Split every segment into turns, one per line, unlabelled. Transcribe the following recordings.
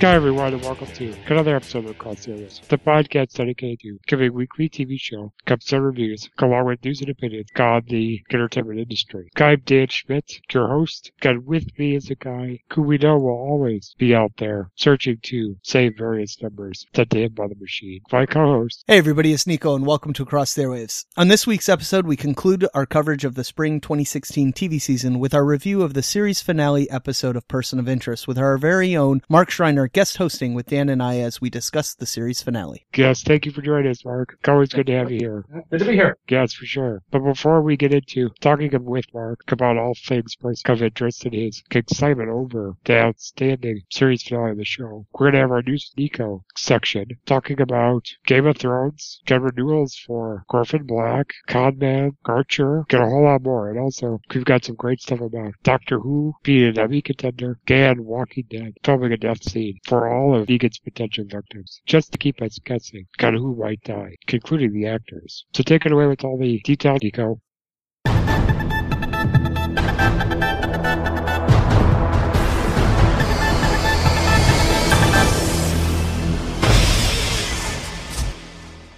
Hi everyone and welcome to another episode of Across the Airwaves, the podcast dedicated to giving weekly TV show episode reviews along with news and opinions on the entertainment industry. I'm Dan Schmidt, your host, and with me is a guy who we know will always be out there searching to save various numbers that they have by the machine. My co-host,
Hey everybody, it's Nico and welcome to Across the Airwaves. On this week's episode, we conclude our coverage of the spring 2016 TV season with our review of the series finale episode of Person of Interest with our very own Mark Schreiner guest hosting with Dan and I as we discuss the series finale.
yes, thank you for joining us, Mark. It's always good to have you here.
Good to be here.
Yes, for sure. But before we get into talking with Mark about all things person of interest and his excitement over the outstanding series finale of the show, we're going to have our News with Nico section talking about Game of Thrones, get renewals for Orphan Black, Conman, Archer, get a whole lot more. And also, we've got some great stuff about Doctor Who being an Emmy contender and Walking Dead filming a death scene for all of Negan's potential victims, just to keep us guessing on who might die, concluding the actors. So take it away with all the detail, Nico.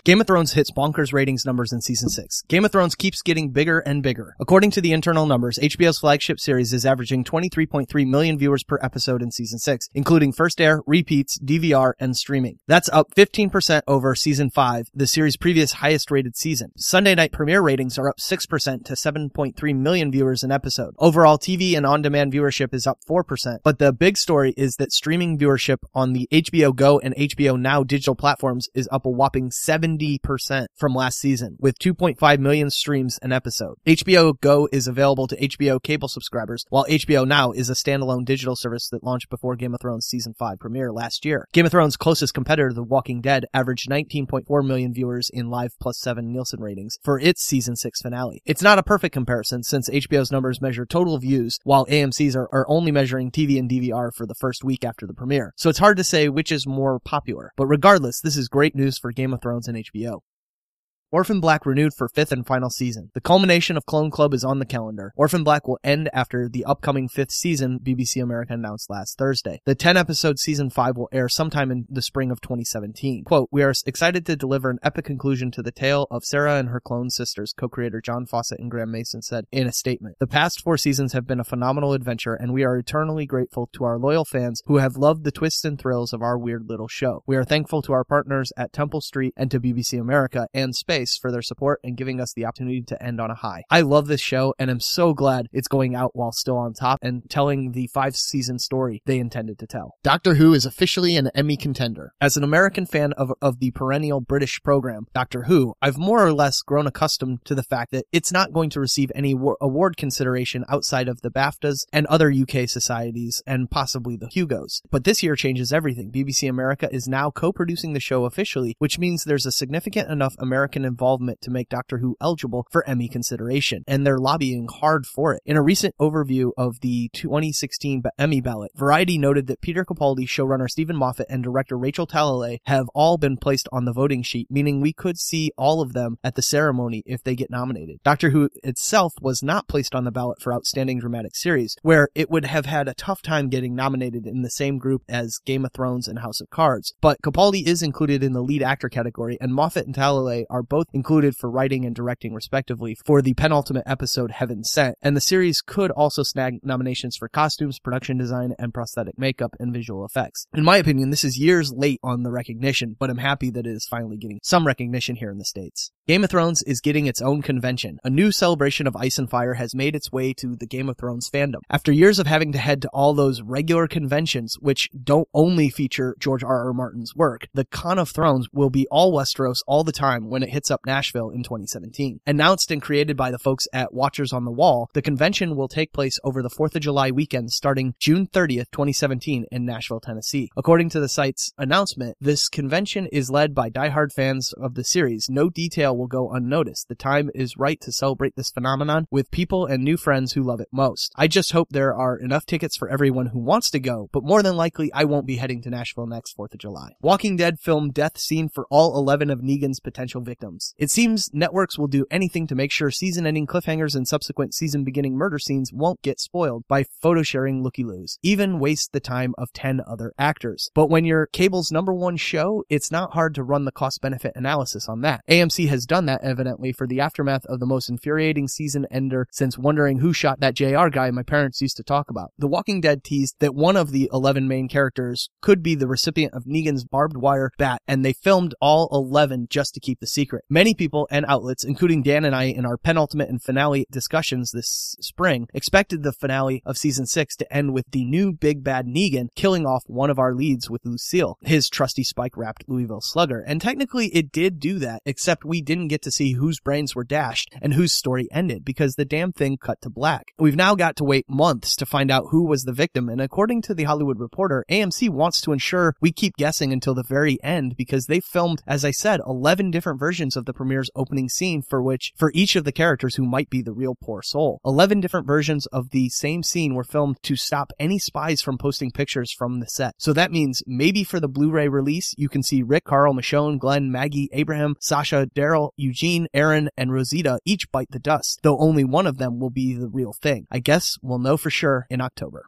Game of Thrones hits bonkers ratings numbers in season 6. Game of Thrones keeps getting bigger and bigger. According to the internal numbers, HBO's flagship series is averaging 23.3 million viewers per episode in season 6, including first air, repeats, DVR, and streaming. That's up 15% over season 5, the series' previous highest rated season. Sunday night premiere ratings are up 6% to 7.3 million viewers an episode. Overall TV and on-demand viewership is up 4%, but the big story is that streaming viewership on the HBO Go and HBO Now digital platforms is up a whopping 70% from last season, with 2.5 million streams an episode. HBO Go is available to HBO cable subscribers, while HBO Now is a standalone digital service that launched before Game of Thrones season 5 premiere last year. Game of Thrones' closest competitor, The Walking Dead, averaged 19.4 million viewers in live plus 7 Nielsen ratings for its season 6 finale. It's not a perfect comparison since HBO's numbers measure total views, while AMC's are, are only measuring TV and DVR for the first week after the premiere. So it's hard to say which is more popular. But regardless, this is great news for Game of Thrones and HBO. Orphan Black renewed for fifth and final season. The culmination of Clone Club is on the calendar. Orphan Black will end after the upcoming fifth season, BBC America announced last Thursday. The 10 episode season 5 will air sometime in the spring of 2017. Quote, We are excited to deliver an epic conclusion to the tale of Sarah and her clone sisters, co-creator John Fawcett and Graeme Manson said in a statement. The past four seasons have been a phenomenal adventure and we are eternally grateful to our loyal fans who have loved the twists and thrills of our weird little show. We are thankful to our partners at Temple Street and to BBC America and Space for their support and giving us the opportunity to end on a high. I love this show and I'm so glad it's going out while still on top and telling the five season story they intended to tell. Doctor Who is officially an Emmy contender. As an American fan of, of the perennial British program, Doctor Who, I've more or less grown accustomed to the fact that it's not going to receive any wa- award consideration outside of the BAFTAs and other UK societies and possibly the Hugos. But this year changes everything. BBC America is now co-producing the show officially, which means there's a significant enough American involvement to make Doctor Who eligible for Emmy consideration, and they're lobbying hard for it. In a recent overview of the 2016 ba- Emmy ballot, Variety noted that Peter Capaldi, showrunner Steven Moffat, and director Rachel Talalay have all been placed on the voting sheet, meaning we could see all of them at the ceremony if they get nominated. Doctor Who itself was not placed on the ballot for Outstanding Dramatic Series, where it would have had a tough time getting nominated in the same group as Game of Thrones and House of Cards. But Capaldi is included in the lead actor category, and Moffat and Talalay are both included for writing and directing respectively for the penultimate episode Heaven Sent, and the series could also snag nominations for costumes, production design, and prosthetic makeup and visual effects. In my opinion, this is years late on the recognition, but I'm happy that it is finally getting some recognition here in the States. Game of Thrones is getting its own convention. A new celebration of ice and fire has made its way to the Game of Thrones fandom. After years of having to head to all those regular conventions, which don't only feature George R. R. Martin's work, the Con of Thrones will be all Westeros all the time when it hits up Nashville in 2017. Announced and created by the folks at Watchers on the Wall, the convention will take place over the 4th of July weekend starting June 30th, 2017 in Nashville, Tennessee. According to the site's announcement, this convention is led by diehard fans of the series. No will go unnoticed. The time is right to celebrate this phenomenon with people and new friends who love it most. I just hope there are enough tickets for everyone who wants to go, but more than likely I won't be heading to Nashville next 4th of July. Walking Dead film death scene for all 11 of Negan's potential victims. It seems networks will do anything to make sure season-ending cliffhangers and subsequent season-beginning murder scenes won't get spoiled by photo sharing looky-loos. Even waste the time of 10 other actors. But when you're cable's number one show, it's not hard to run the cost-benefit analysis on that. AMC has done that evidently for the aftermath of the most infuriating season ender since wondering who shot that JR guy my parents used to talk about. The Walking Dead teased that one of the 11 main characters could be the recipient of Negan's barbed wire bat, and they filmed all 11 just to keep the secret. Many people and outlets, including Dan and I in our penultimate and finale discussions this spring, expected the finale of season 6 to end with the new big bad Negan killing off one of our leads with Lucille, his trusty spike wrapped Louisville slugger. And technically it did do that, except we didn't get to see whose brains were dashed and whose story ended because the damn thing cut to black. We've now got to wait months to find out who was the victim, and according to the Hollywood Reporter, AMC wants to ensure we keep guessing until the very end because they filmed, as I said, 11 different versions of the premiere's opening scene for which, for each of the characters who might be the real poor soul. 11 different versions of the same scene were filmed to stop any spies from posting pictures from the set. So that means maybe for the Blu-ray release, you can see Rick, Carl, Michonne, Glenn, Maggie, Abraham, Sasha, Daryl, Eugene, Aaron, and Rosita each bite the dust, though only one of them will be the real thing. I guess we'll know for sure in October.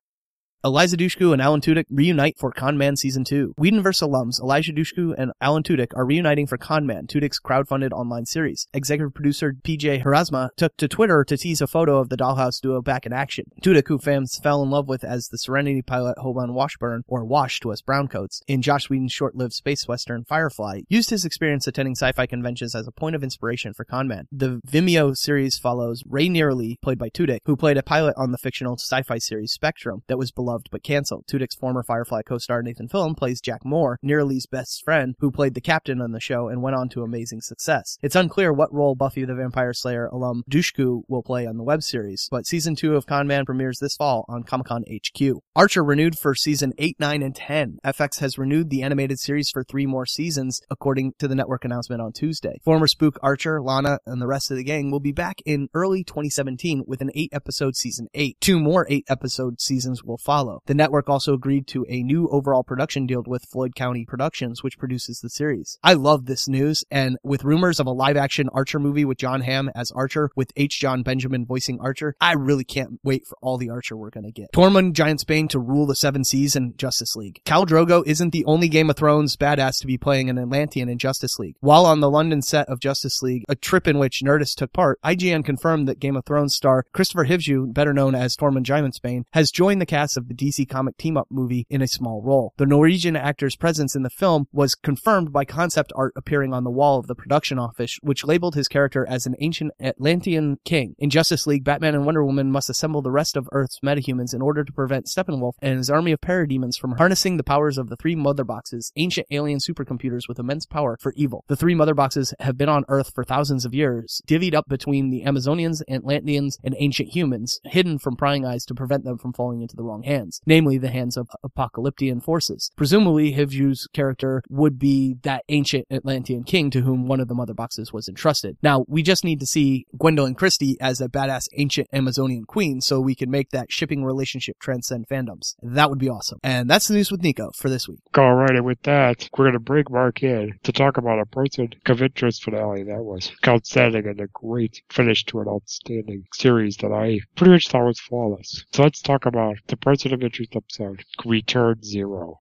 Eliza Dushku and Alan Tudyk reunite for Con Man Season 2. Whedonverse alums Eliza Dushku and Alan Tudyk are reuniting for Con Man, Tudyk's crowdfunded online series. Executive producer PJ Haarsma took to Twitter to tease a photo of the Dollhouse duo back in action. Tudyk, who fans fell in love with as the Serenity pilot Hoban Washburn, or Wash to us browncoats, in Joss Whedon's short-lived space western Firefly, used his experience attending sci-fi conventions as a point of inspiration for Con Man. The Vimeo series follows Wray Nerely, played by Tudyk, who played a pilot on the fictional sci-fi series Spectrum that was beloved but canceled. Tudyk's former Firefly co-star Nathan Fillion plays Jack Moore, Nerely's best friend, who played the captain on the show and went on to amazing success. It's unclear what role Buffy the Vampire Slayer alum Dushku will play on the web series, but season 2 of Con Man premieres this fall on Comic-Con HQ. Archer renewed for season 8, 9, and 10. FX has renewed the animated series for three more seasons, according to the network announcement on Tuesday. Former spook Archer, Lana, and the rest of the gang will be back in early 2017 with an 8-episode season 8. Two more 8-episode seasons will follow. The network also agreed to a new overall production deal with Floyd County Productions, which produces the series. I love this news, and with rumors of a live action Archer movie with Jon Hamm as Archer, with H. Jon Benjamin voicing Archer, I really can't wait for all the Archer we're gonna get. Tormund Giantsbane to rule the Seven Seas in Justice League. Khal Drogo isn't the only Game of Thrones badass to be playing an Atlantean in Justice League. While on the London set of Justice League, a trip in which Nerdist took part, IGN confirmed that Game of Thrones star Kristofer Hivju, better known as Tormund Giantsbane, has joined the cast of the DC comic team up movie in a small role. The Norwegian actor's presence in the film was confirmed by concept art appearing on the wall of the production office, which labeled his character as an ancient Atlantean king. In Justice League, Batman and Wonder Woman must assemble the rest of Earth's metahumans in order to prevent Steppenwolf and his army of parademons from harnessing the powers of the three mother boxes, ancient alien supercomputers with immense power for evil. The three mother boxes have been on Earth for thousands of years, divvied up between the Amazonians, Atlanteans, and ancient humans, hidden from prying eyes to prevent them from falling into the wrong hands, namely the hands of apocalyptian forces. Presumably, Hivju's character would be that ancient Atlantean king to whom one of the mother boxes was entrusted. Now, we just need to see Gwendoline Christie as a badass ancient Amazonian queen so we can make that shipping relationship transcend fandoms. That would be awesome. And that's the news with Nico for this week.
All right, and with that, we're going to break Mark in to talk about a person of interest finale that was outstanding and a great finish to an outstanding series that I pretty much thought was flawless. So let's talk about the person interest episode, Return Zero.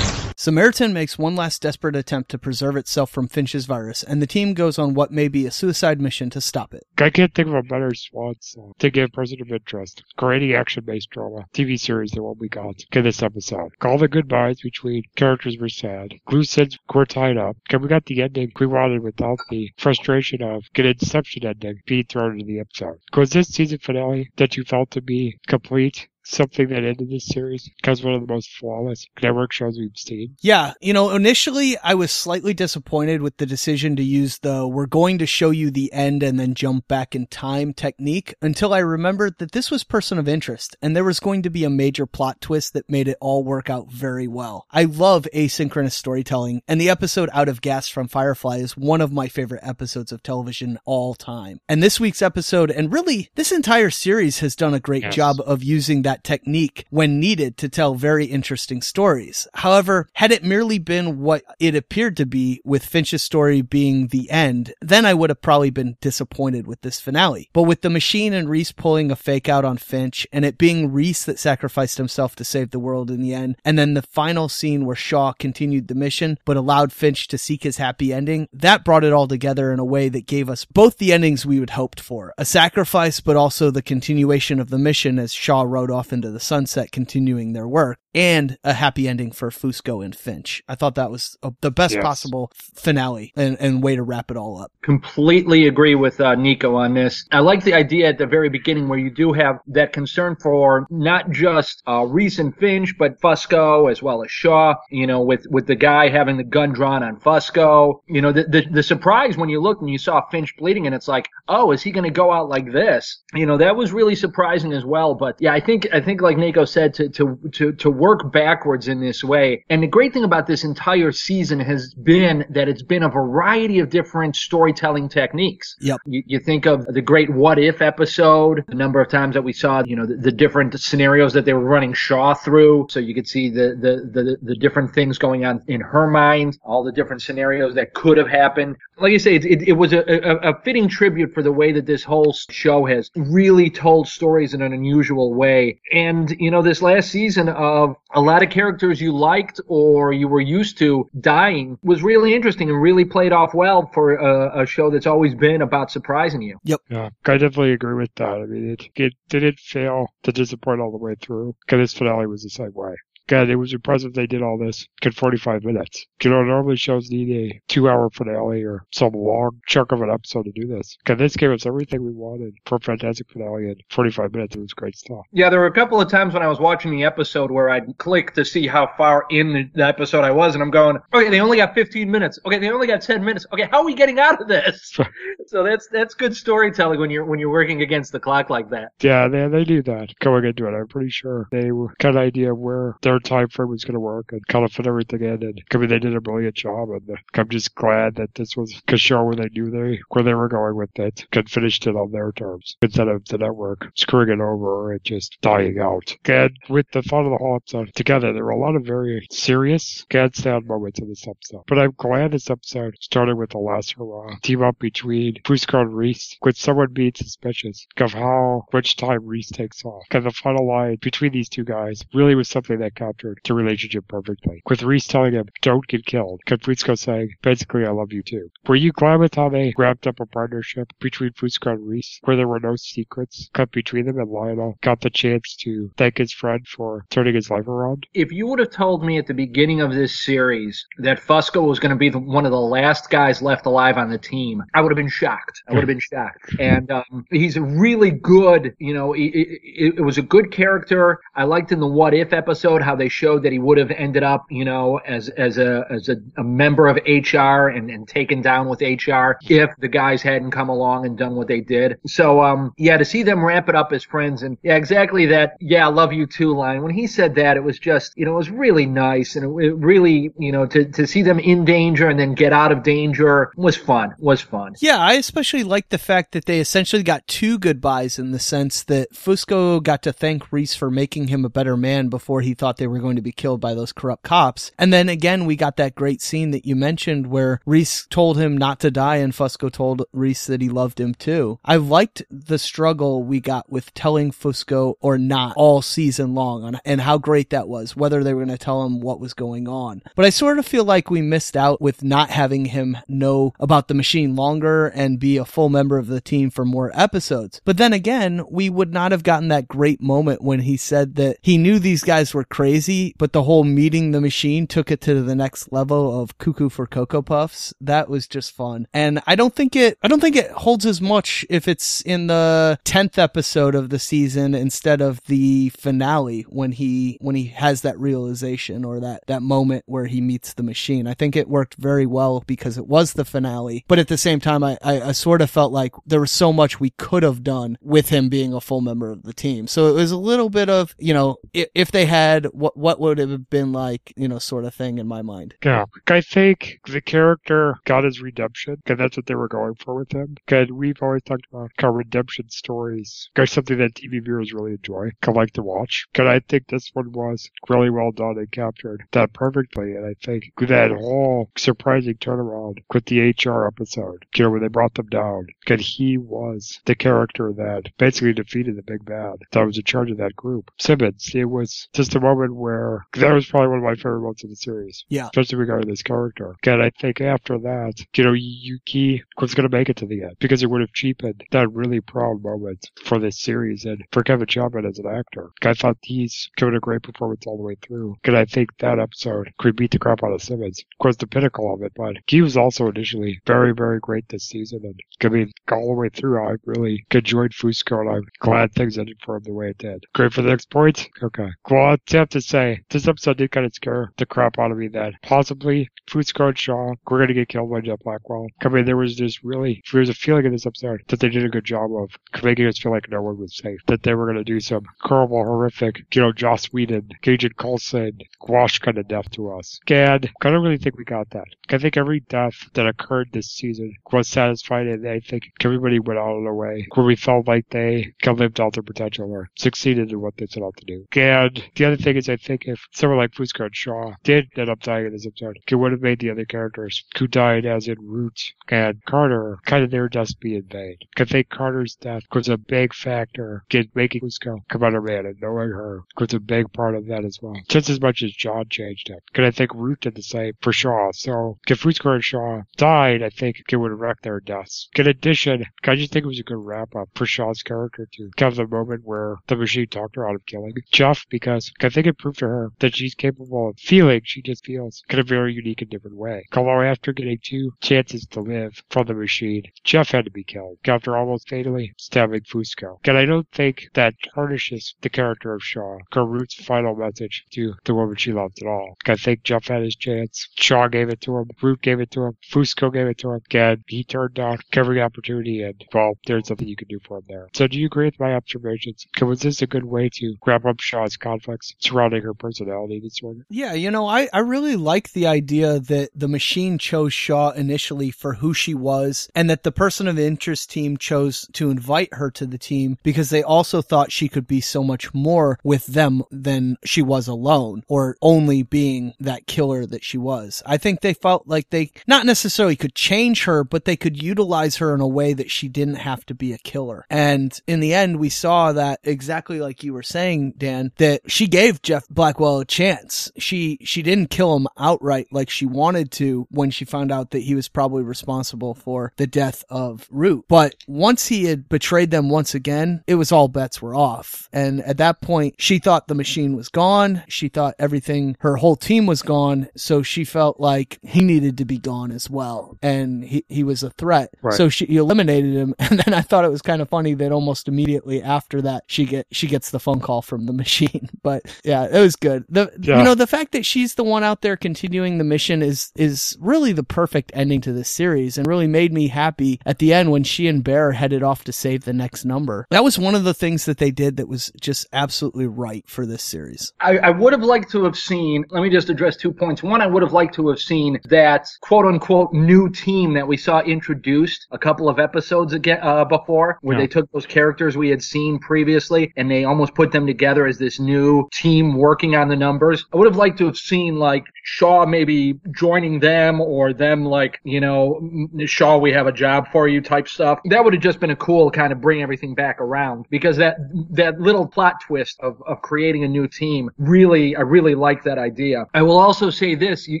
Samaritan makes one last desperate attempt to preserve itself from Finch's virus, and the team goes on what may be a suicide mission to stop it.
I can't think of a better swan song uh, to give person of interest. Great action-based drama, TV series than what we got in this episode. All the goodbyes between characters were sad. Loose ends were tied up. And we got the ending we wanted without the frustration of an Inception ending being thrown into the episode. Was this season finale that you felt to be complete something that ended this series because one of the most flawless network shows we've seen.
Yeah, you know, initially I was slightly disappointed with the decision to use the we're going to show you the end and then jump back in time technique until I remembered that this was person of interest and there was going to be a major plot twist that made it all work out very well. I love asynchronous storytelling and the episode Out of Gas from Firefly is one of my favorite episodes of television all time. And this week's episode and really this entire series has done a great
Yes.
job of using that technique when needed to tell very interesting stories. However, had it merely been what it appeared to be with Finch's story being the end, then I would have probably been disappointed with this finale. But with the machine and Reese pulling a fake out on Finch and it being Reese that sacrificed himself to save the world in the end, and then the final scene where Shaw continued the mission but allowed Finch to seek his happy ending, that brought it all together in a way that gave us both the endings we had hoped for. A sacrifice, but also the continuation of the mission as Shaw rode off into the sunset, continuing their work, and a happy ending for Fusco and Finch. I thought that was uh, the best
Yes.
possible finale and, and way to wrap it all up.
completely agree with uh, Nico on this. I like the idea at the very beginning where you do have that concern for not just uh, Reese and Finch, but Fusco as well as Shaw. You know, with with the guy having the gun drawn on Fusco. You know, the the, the surprise when you looked and you saw Finch bleeding, and it's like, oh, is he going to go out like this? You know, that was really surprising as well. But yeah, I think I think like Nico said, to to to to work backwards in this way. And the great thing about this entire season has been that it's been a variety of different storytelling techniques.
Yep.
You, you think of the great What If episode, the number of times that we saw, you know, the, the different scenarios that they were running Shaw through. So you could see the, the, the, the different things going on in her mind, all the different scenarios that could have happened. Like I say, it, it, it was a, a, a fitting tribute for the way that this whole show has really told stories in an unusual way. And, you know, this last season of a lot of characters you liked or you were used to dying was really interesting and really played off well for a, a show that's always been about surprising you. Yep.
Yeah, I definitely agree with that. I mean, it, it didn't fail to disappoint all the way through because its finale was the same way. God, it was impressive they did all this in 45 minutes. You know, normally shows need a two hour finale or some long chunk of an episode to do this. Because this gave us everything we wanted for a fantastic finale in 45 minutes. It was great stuff.
Yeah, there were a couple of times when I was watching the episode where I'd click to see how far in the, episode I was, and I'm going, okay, they only got 15 minutes. Okay, they only got 10 minutes. Okay, how are we getting out of this? so that's that's good storytelling when you're when you're working against the clock like that.
Yeah, they, they knew that going into it. I'm pretty sure they were kind of idea where their time frame was going to work and kind of fit everything in. And I mean, they did a brilliant job. And uh, I'm just glad that this was a show where they knew they where they were going with it and finished it on their terms instead of the network screwing it over and just dying out. And with the fun of the whole episode together, there were a lot of very serious and sad moments in this episode. But I'm glad this episode started with the last hurrah team up between Fusco and Reese, with someone being suspicious of how much time Reese takes off. And the final line between these two guys really was something that captured the relationship perfectly. With Reese telling him, don't get killed. Fusco saying, basically, I love you too. Were you glad with how they wrapped up a partnership between Fusco and Reese, where there were no secrets cut between them and Lionel got the chance to thank his friend for turning his life around?
If you would have told me at the beginning of this series that Fusco was going to be the, one of the last guys left alive on the team, I would have been shocked. I would have been shocked. And um, he's a really good, you know, it, it, it was a good character. I liked in the What If episode how they showed that he would have ended up, you know, as as a as a, a member of HR and, and taken down with HR if the guys hadn't come along and done what they did. So um yeah, to see them ramp it up as friends and yeah, exactly that. Yeah, I love you too line. When he said that, it was just you know it was really nice and it, it really you know to to see them in danger and then get out of danger was fun. Was fun.
Yeah, I especially like the fact that they essentially got two goodbyes in the sense that Fusco got to thank Reese for making him a better man before he thought they they were going to be killed by those corrupt cops. And then again, we got that great scene that you mentioned where Reese told him not to die and Fusco told Reese that he loved him too. I liked the struggle we got with telling Fusco or not all season long on, and how great that was, whether they were going to tell him what was going on. But I sort of feel like we missed out with not having him know about the machine longer and be a full member of the team for more episodes. But then again, we would not have gotten that great moment when he said that he knew these guys were crazy, but the whole meeting the machine took it to the next level of cuckoo for Cocoa Puffs. That was just fun. And I don't think it, I don't think it holds as much if it's in the 10th episode of the season instead of the finale when he, when he has that realization or that, that moment where he meets the machine. I think it worked very well because it was the finale. But at the same time, I, I, I sort of felt like there was so much we could have done with him being a full member of the team. So it was a little bit of, you know, if, if they had, what, what would it have been like, you know, sort of thing in my mind.
Yeah, I think the character got his redemption, because that's what they were going for with him. Because we've always talked about how redemption stories are something that TV viewers really enjoy, can like to watch. Because I think this one was really well done and captured that perfectly. And I think that whole surprising turnaround with the HR episode, you know, when they brought them down, because he was the character that basically defeated the big bad that was in charge of that group. Simmons, it was just a moment where that was probably one of my favorite moments of the series.
Yeah.
Especially regarding this character. And I think after that, you know, Yuki was going to make it to the end because it would have cheapened that really proud moment for this series and for Kevin Chapman as an actor. I thought he's given a great performance all the way through. And I think that episode could beat the crap out of Simmons. Of course, the pinnacle of it, but he was also initially very, very great this season. And I mean, all the way through, I really enjoyed Fusco and I'm glad things ended for him the way it did. Great for the next point? Okay. I have to say, this episode did kind of scare the crap out of me that possibly Fusco and Shaw were going to get killed by Jeff Blackwell. I mean, there was just really, there was a feeling in this episode that they did a good job of making us feel like no one was safe. That they were going to do some horrible, horrific, you know, Joss Whedon, Agent Coulson, Gwash kind of death to us. And I don't really think we got that. I think every death that occurred this season was satisfying and I think everybody went out of their way where we felt like they lived out their potential or succeeded in what they set out to do. And the other thing is I think if someone like Fusco and Shaw did end up dying in this episode, it would have made the other characters who died as in Root and Carter kind of their deaths be in vain. I think Carter's death was a big factor in making Fusco come out of man and knowing her was a big part of that as well. Just as much as John changed him. Because I think Root did the same for Shaw. So if Fusco and Shaw died, I think it would wrecked their deaths. In addition, I just think it was a good wrap up for Shaw's character to have the moment where the machine talked her out of killing Jeff because I think it proved to her that she's capable of feeling she just feels in a very unique and different way. Although after getting two chances to live from the machine, Jeff had to be killed after almost fatally stabbing Fusco. And I don't think that tarnishes the character of Shaw, Root's final message to the woman she loved at all. I think Jeff had his chance. Shaw gave it to him. Root gave it to him. Fusco gave it to him. And he turned down every opportunity and, well, there's nothing you can do for him there. So do you agree with my observations? Was this a good way to wrap up Shaw's conflicts her personality disorder?
Yeah, you know, I, I really like the idea that the machine chose Shaw initially for who she was and that the person of interest team chose to invite her to the team because they also thought she could be so much more with them than she was alone or only being that killer that she was. I think they felt like they not necessarily could change her, but they could utilize her in a way that she didn't have to be a killer. And in the end, we saw that exactly like you were saying, Dan, that she gave Jeff Blackwell a chance. She, she didn't kill him outright like she wanted to when she found out that he was probably responsible for the death of Root. But once he had betrayed them once again, it was all bets were off. And at that point, she thought the machine was gone. She thought everything, her whole team was gone. So she felt like he needed to be gone as well. And he, he was a threat.
Right.
So she eliminated him. And then I thought it was kind of funny that almost immediately after that, she get, she gets the phone call from the machine. But yeah, it was good. The,
Yeah.
you know, the fact that she's the one out there continuing the mission is, is really the perfect ending to this series and really made me happy at the end when she and Bear headed off to save the next number. That was one of the things that they did that was just absolutely right for this series.
I, I would have liked to have seen, let me just address two points. One, I would have liked to have seen that quote unquote new team that we saw introduced a couple of episodes again, uh, before, where
Yeah.
they took those characters we had seen previously and they almost put them together as this new team working on the numbers. I would have liked to have seen like Shaw maybe joining them or them like, you know, Shaw, we have a job for you type stuff. That would have just been a cool kind of bring everything back around because that, that little plot twist of, of creating a new team really, I really like that idea. I will also say this. You,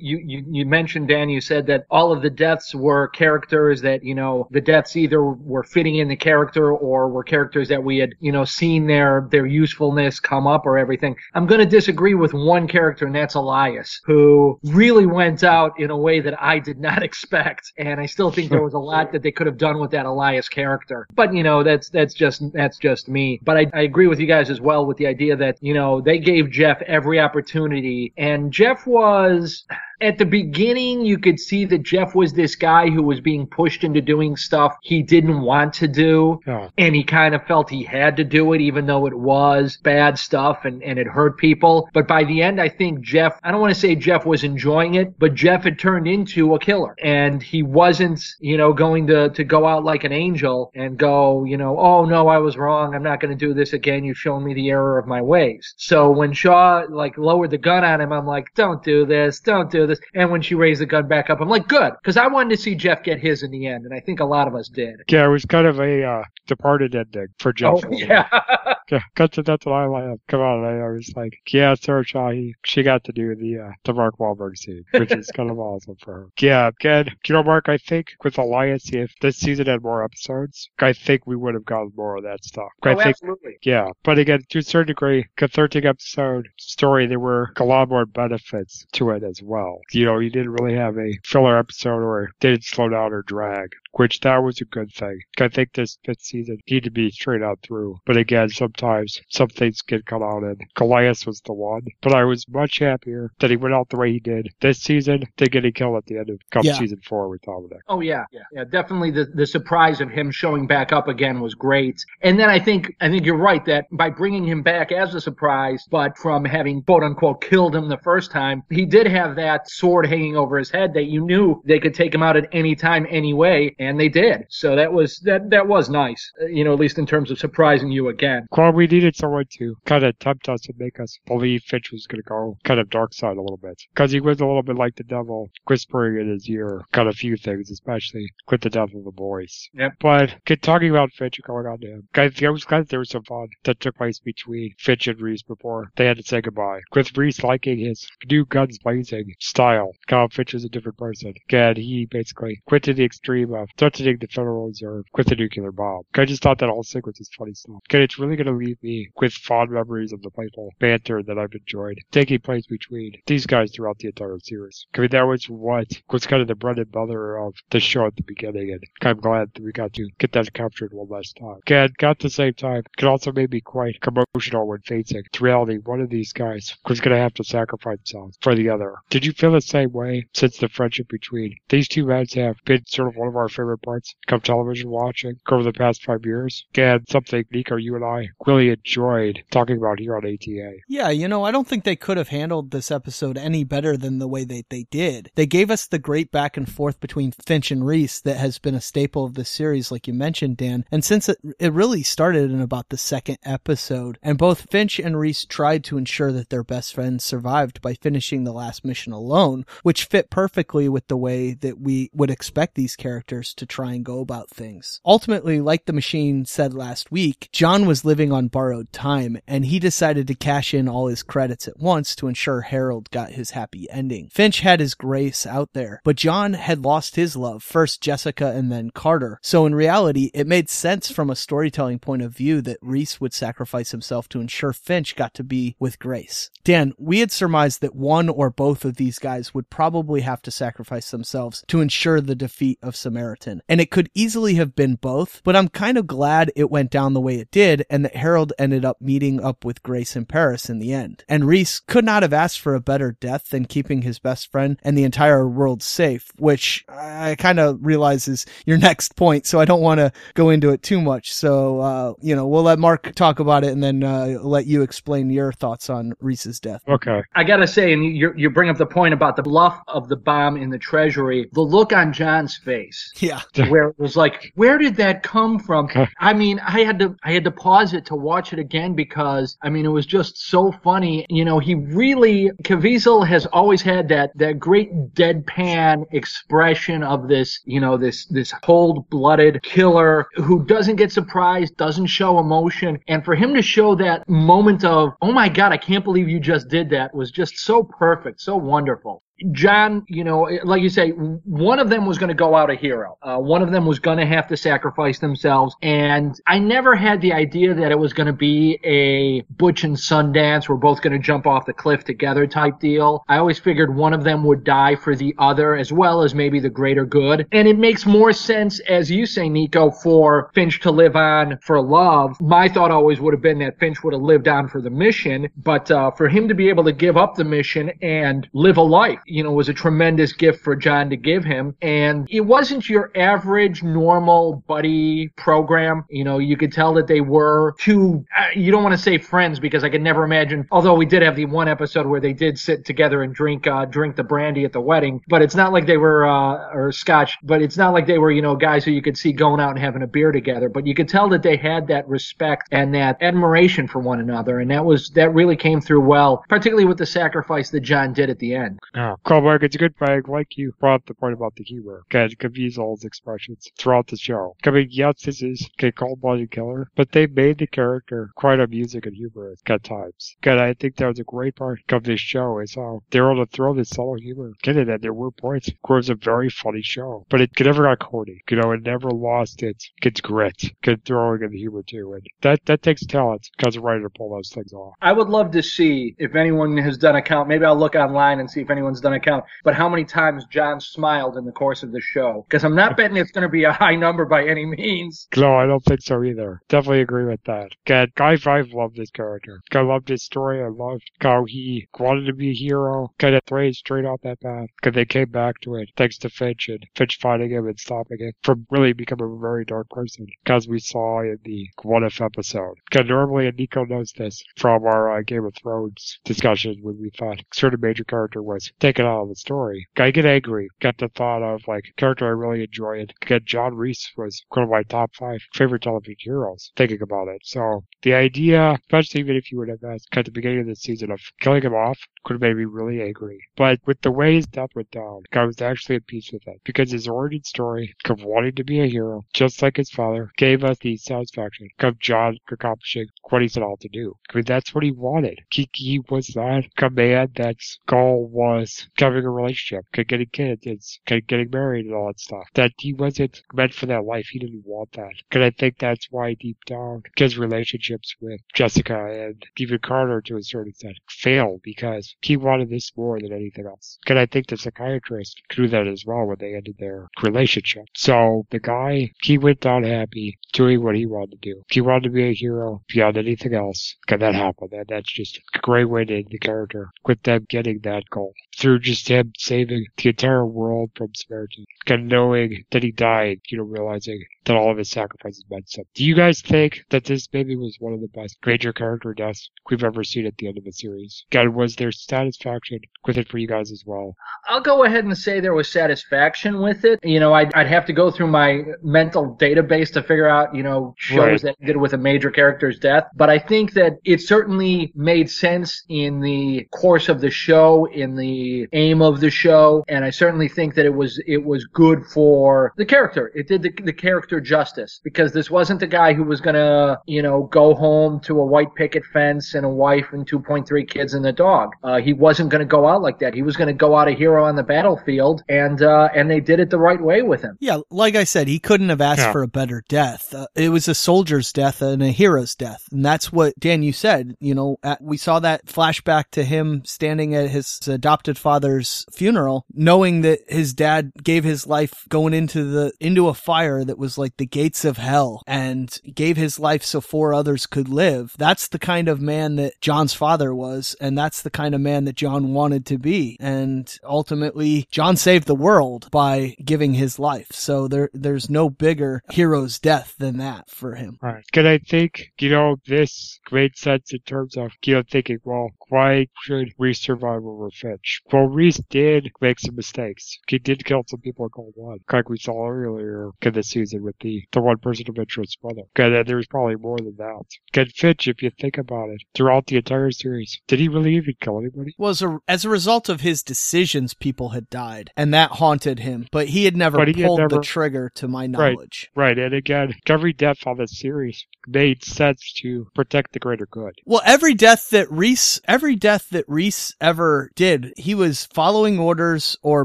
you, you mentioned, Dan, you said that all of the deaths were characters that, you know, the deaths either were fitting in the character or were characters that we had, you know, seen their, their usefulness come up or everything. I'm going to disagree with one character and that's Elias, who really went out in a way that I did not expect. And I still think there was a lot that they could have done with that Elias character. But, you know, that's, that's just, that's just me. But I, I agree with you guys as well with the idea that, you know, they gave Jeff every opportunity and Jeff was, at the beginning, you could see that Jeff was this guy who was being pushed into doing stuff he didn't want to do.
Yeah.
And he kind of felt he had to do it, even though it was bad stuff and, and it hurt people. But by the end, I think Jeff, I don't want to say Jeff was enjoying it, but Jeff had turned into a killer. And he wasn't, you know, going to, to go out like an angel and go, you know, oh no, I was wrong. I'm not going to do this again. You've shown me the error of my ways. So when Shaw like lowered the gun on him, I'm like, don't do this. Don't do this. And when she raised the gun back up, I'm like, good. Cause I wanted to see Jeff get his in the end. And I think a lot of us did.
Yeah, it was kind of a uh, departed ending for Jeff.
Oh, yeah.
yeah, to that's what I like. Come on, I was like, yeah, Sarah Shaw, he, she got to do the uh, the Mark Wahlberg scene, which is kind of awesome for her. Yeah, good. You know, Mark, I think with Elias, if this season had more episodes, I think we would have gotten more of that stuff. I
oh,
think,
absolutely.
yeah, but again, to a certain degree, a 13 episode story, there were a lot more benefits to it as well. You know, you didn't really have a filler episode or didn't slow down or drag which that was a good thing. I think this fifth season needed to be straight out through. But again, sometimes some things get cut out, and Goliath was the one. But I was much happier that he went out the way he did this season than getting killed at the end of come
Yeah.
season four with Dominic.
Oh yeah, yeah, yeah. Definitely, the the surprise of him showing back up again was great. And then I think I think you're right that by bringing him back as a surprise, but from having quote unquote killed him the first time, he did have that sword hanging over his head that you knew they could take him out at any time, anyway, and they did. So that was that that was nice. uh, You know, at least in terms of surprising you again.
Well, we needed someone to kind of tempt us and make us believe Finch was going to go kind of dark side a little bit. Because he was a little bit like the devil whispering in his ear, kind of few things, especially with the death of the boys.
Yep.
But talking about Finch and going on to him. I, I was glad there was some fun that took place between Finch and Reese before they had to say goodbye. With Reese liking his new guns blazing style, how Finch is a different person. And he basically quit to the extreme of threatening the Federal Reserve with a nuclear bomb. I just thought that whole sequence was funny stuff. And it's really going to leave me with fond memories of the playful banter that I've enjoyed taking place between these guys throughout the entire series. I mean, that was what was kind of the bread and butter of the show at the beginning, and I'm glad that we got to get that captured one last time. And at the same time, it also made me quite emotional when facing the reality one of these guys was going to have to sacrifice themselves for the other. Did you feel the same way since the friendship between these two men have been sort of one of our favorite parts of television watching over the past five years? And something Nico, you and I really enjoyed talking about here on ATA.
Yeah, you know, I don't think they could have handled this episode any better than the way that they did. They gave us the great back and forth between Finch and Reese that has been a staple of this series, like you mentioned, Dan. And since it, it really started in about the second episode, and both Finch and Reese tried to ensure that their best friend survived by finishing the last mission alone, which fit perfectly with the way that we would expect these characters to try and go about things. Ultimately, like the machine said last week, John was living on borrowed time, and he decided to cash in all his credits at once to ensure Harold got his happy ending. Finch had his grace out there, but John had lost his love, first Jessica and then Carter. So in reality, it made sense from a storytelling point of view that Reese would sacrifice himself to ensure Finch got to be with Grace. Dan, we had surmised that one or both of these guys would probably have to sacrifice themselves to ensure the defeat of Samaritan. And it could easily have been both, but I'm kind of glad it went down the way it did and that Harold ended up meeting up with Grace in Paris in the end. And Reese could not have asked for a better death than keeping his best friend and the entire world safe, which I kind of realize is your next point, so I don't want to go into it too much. So, uh, you know, we'll let Mark talk about it and then uh, let you explain your thoughts on Reese's death.
Okay.
I gotta say, and you you bring up the point about the bluff of the bomb in the treasury. The look on John's face,
Yeah.
where it was like, where did that come from? I mean, I had to I had to pause it to to watch it again because I mean it was just so funny. You know, he really Caviezel has always had that that great deadpan expression of this, you know, this this cold-blooded killer who doesn't get surprised, doesn't show emotion, and for him to show that moment of, "Oh my god, I can't believe you just did that." was just so perfect, so wonderful. John, you know, like you say, one of them was going to go out a hero. Uh, one of them was going to have to sacrifice themselves. And I never had the idea that it was going to be a Butch and Sundance. We're both going to jump off the cliff together type deal. I always figured one of them would die for the other as well as maybe the greater good. And it makes more sense, as you say, Nico, for Finch to live on for love. My thought always would have been that Finch would have lived on for the mission, but uh, for him to be able to give up the mission and live a life you know, was a tremendous gift for John to give him. And it wasn't your average normal buddy program. You know, you could tell that they were two, uh, you don't want to say friends because I could never imagine, although we did have the one episode where they did sit together and drink, uh, drink the brandy at the wedding, but it's not like they were, uh, or scotch, but it's not like they were, you know, guys who you could see going out and having a beer together, but you could tell that they had that respect and that admiration for one another. And that was, that really came through well, particularly with the sacrifice that John did at the end.
Yeah. Callback, it's a good bag, like you brought up the point about the humor. God, Caviezel's expressions throughout the show. I mean, yes, this is a cold-blooded killer, but they made the character quite amusing and humorous at times. God, I think that was a great part of this show is how they were able to throw this subtle humor in it, and there were points where it was a very funny show, but it, it never got corny. You know, it never lost its, its grit, good throwing in the humor too, and that, that takes talent because a writer to pull those things off.
I would love to see if anyone has done a count. Maybe I'll look online and see if anyone's a count, but how many times John smiled in the course of the show. Because I'm not betting it's going to be a high number by any means.
No, I don't think so either. Definitely agree with that. God, Guy Five loved this character. I loved his story. I loved how he wanted to be a hero. Kind of strayed straight off that path. Because they came back to it thanks to Finch and Finch finding him and stopping it from really becoming a very dark person. Because we saw in the What If episode. Because normally, and Nico knows this from our uh, Game of Thrones discussion when we thought certain major character was taken out of the story. I get angry. Got the thought of like a character I really enjoyed. Again, John Reese was one of my top five favorite television heroes. Thinking about it, so the idea, especially even if you would have asked at the beginning of the season of killing him off, could have made me really angry. But with the way his death went down, I was actually at peace with it because his origin story of wanting to be a hero, just like his father, gave us the satisfaction of John accomplishing what he set out to do. I mean, that's what he wanted. He, he was not man that's goal was having a relationship, getting kids, getting married and all that stuff. That he wasn't meant for that life. He didn't want that. Because I think that's why deep down his relationships with Jessica and even Carter to a certain extent failed because he wanted this more than anything else. Because I think the psychiatrist knew that as well when they ended their relationship. So the guy, he went down happy doing what he wanted to do. He wanted to be a hero beyond anything else. Because that happened. And that's just a great way to end the character with them getting that goal through just him saving the entire world from Samaritan. Of knowing that he died, you know, realizing that all of his sacrifices meant something. Do you guys think that this maybe was one of the best major character deaths we've ever seen at the end of a series? God, was there satisfaction with it for you guys as well?
I'll go ahead and say there was satisfaction with it. You know, I'd, I'd have to go through my mental database to figure out, you know, shows right. that did with a major character's death. But I think that it certainly made sense in the course of the show, in the aim of the show, and I certainly think that it was it was good for the character. It did the, the character justice because this wasn't the guy who was gonna, you know, go home to a white picket fence and a wife and 2.3 kids and a dog. Uh, he wasn't gonna go out like that. He was gonna go out a hero on the battlefield, and uh, and they did it the right way with him.
Yeah, like I said, he couldn't have asked yeah. for a better death. Uh, it was a soldier's death and a hero's death, and that's what Dan you said. You know, at, we saw that flashback to him standing at his adopted father's funeral, knowing that his dad gave his life going into the into a fire that was like the gates of hell and gave his life so four others could live. That's the kind of man that John's father was, and that's the kind of man that John wanted to be. And ultimately, John saved the world by giving his life. So there, there's no bigger hero's death than that for him.
Right. Because I think, you know, this made sense in terms of, you know, thinking, well, why should Reese survive over Finch? Well, Reese did make some mistakes. He did kill some people in Cold Blood, like we saw earlier in the season with the, the one person of interest's brother. Okay, there was probably more than that. Because Finch, if you think about it, throughout the entire series, did he really even kill anybody?
Well, as a, as a result of his decisions, people had died, and that haunted him. But he had never
he had
pulled
never-
the trigger, to my knowledge.
Right, and again, every death on this series made sense to protect the greater good.
Well, every death that Reese, every death that Reese ever did, he was following orders or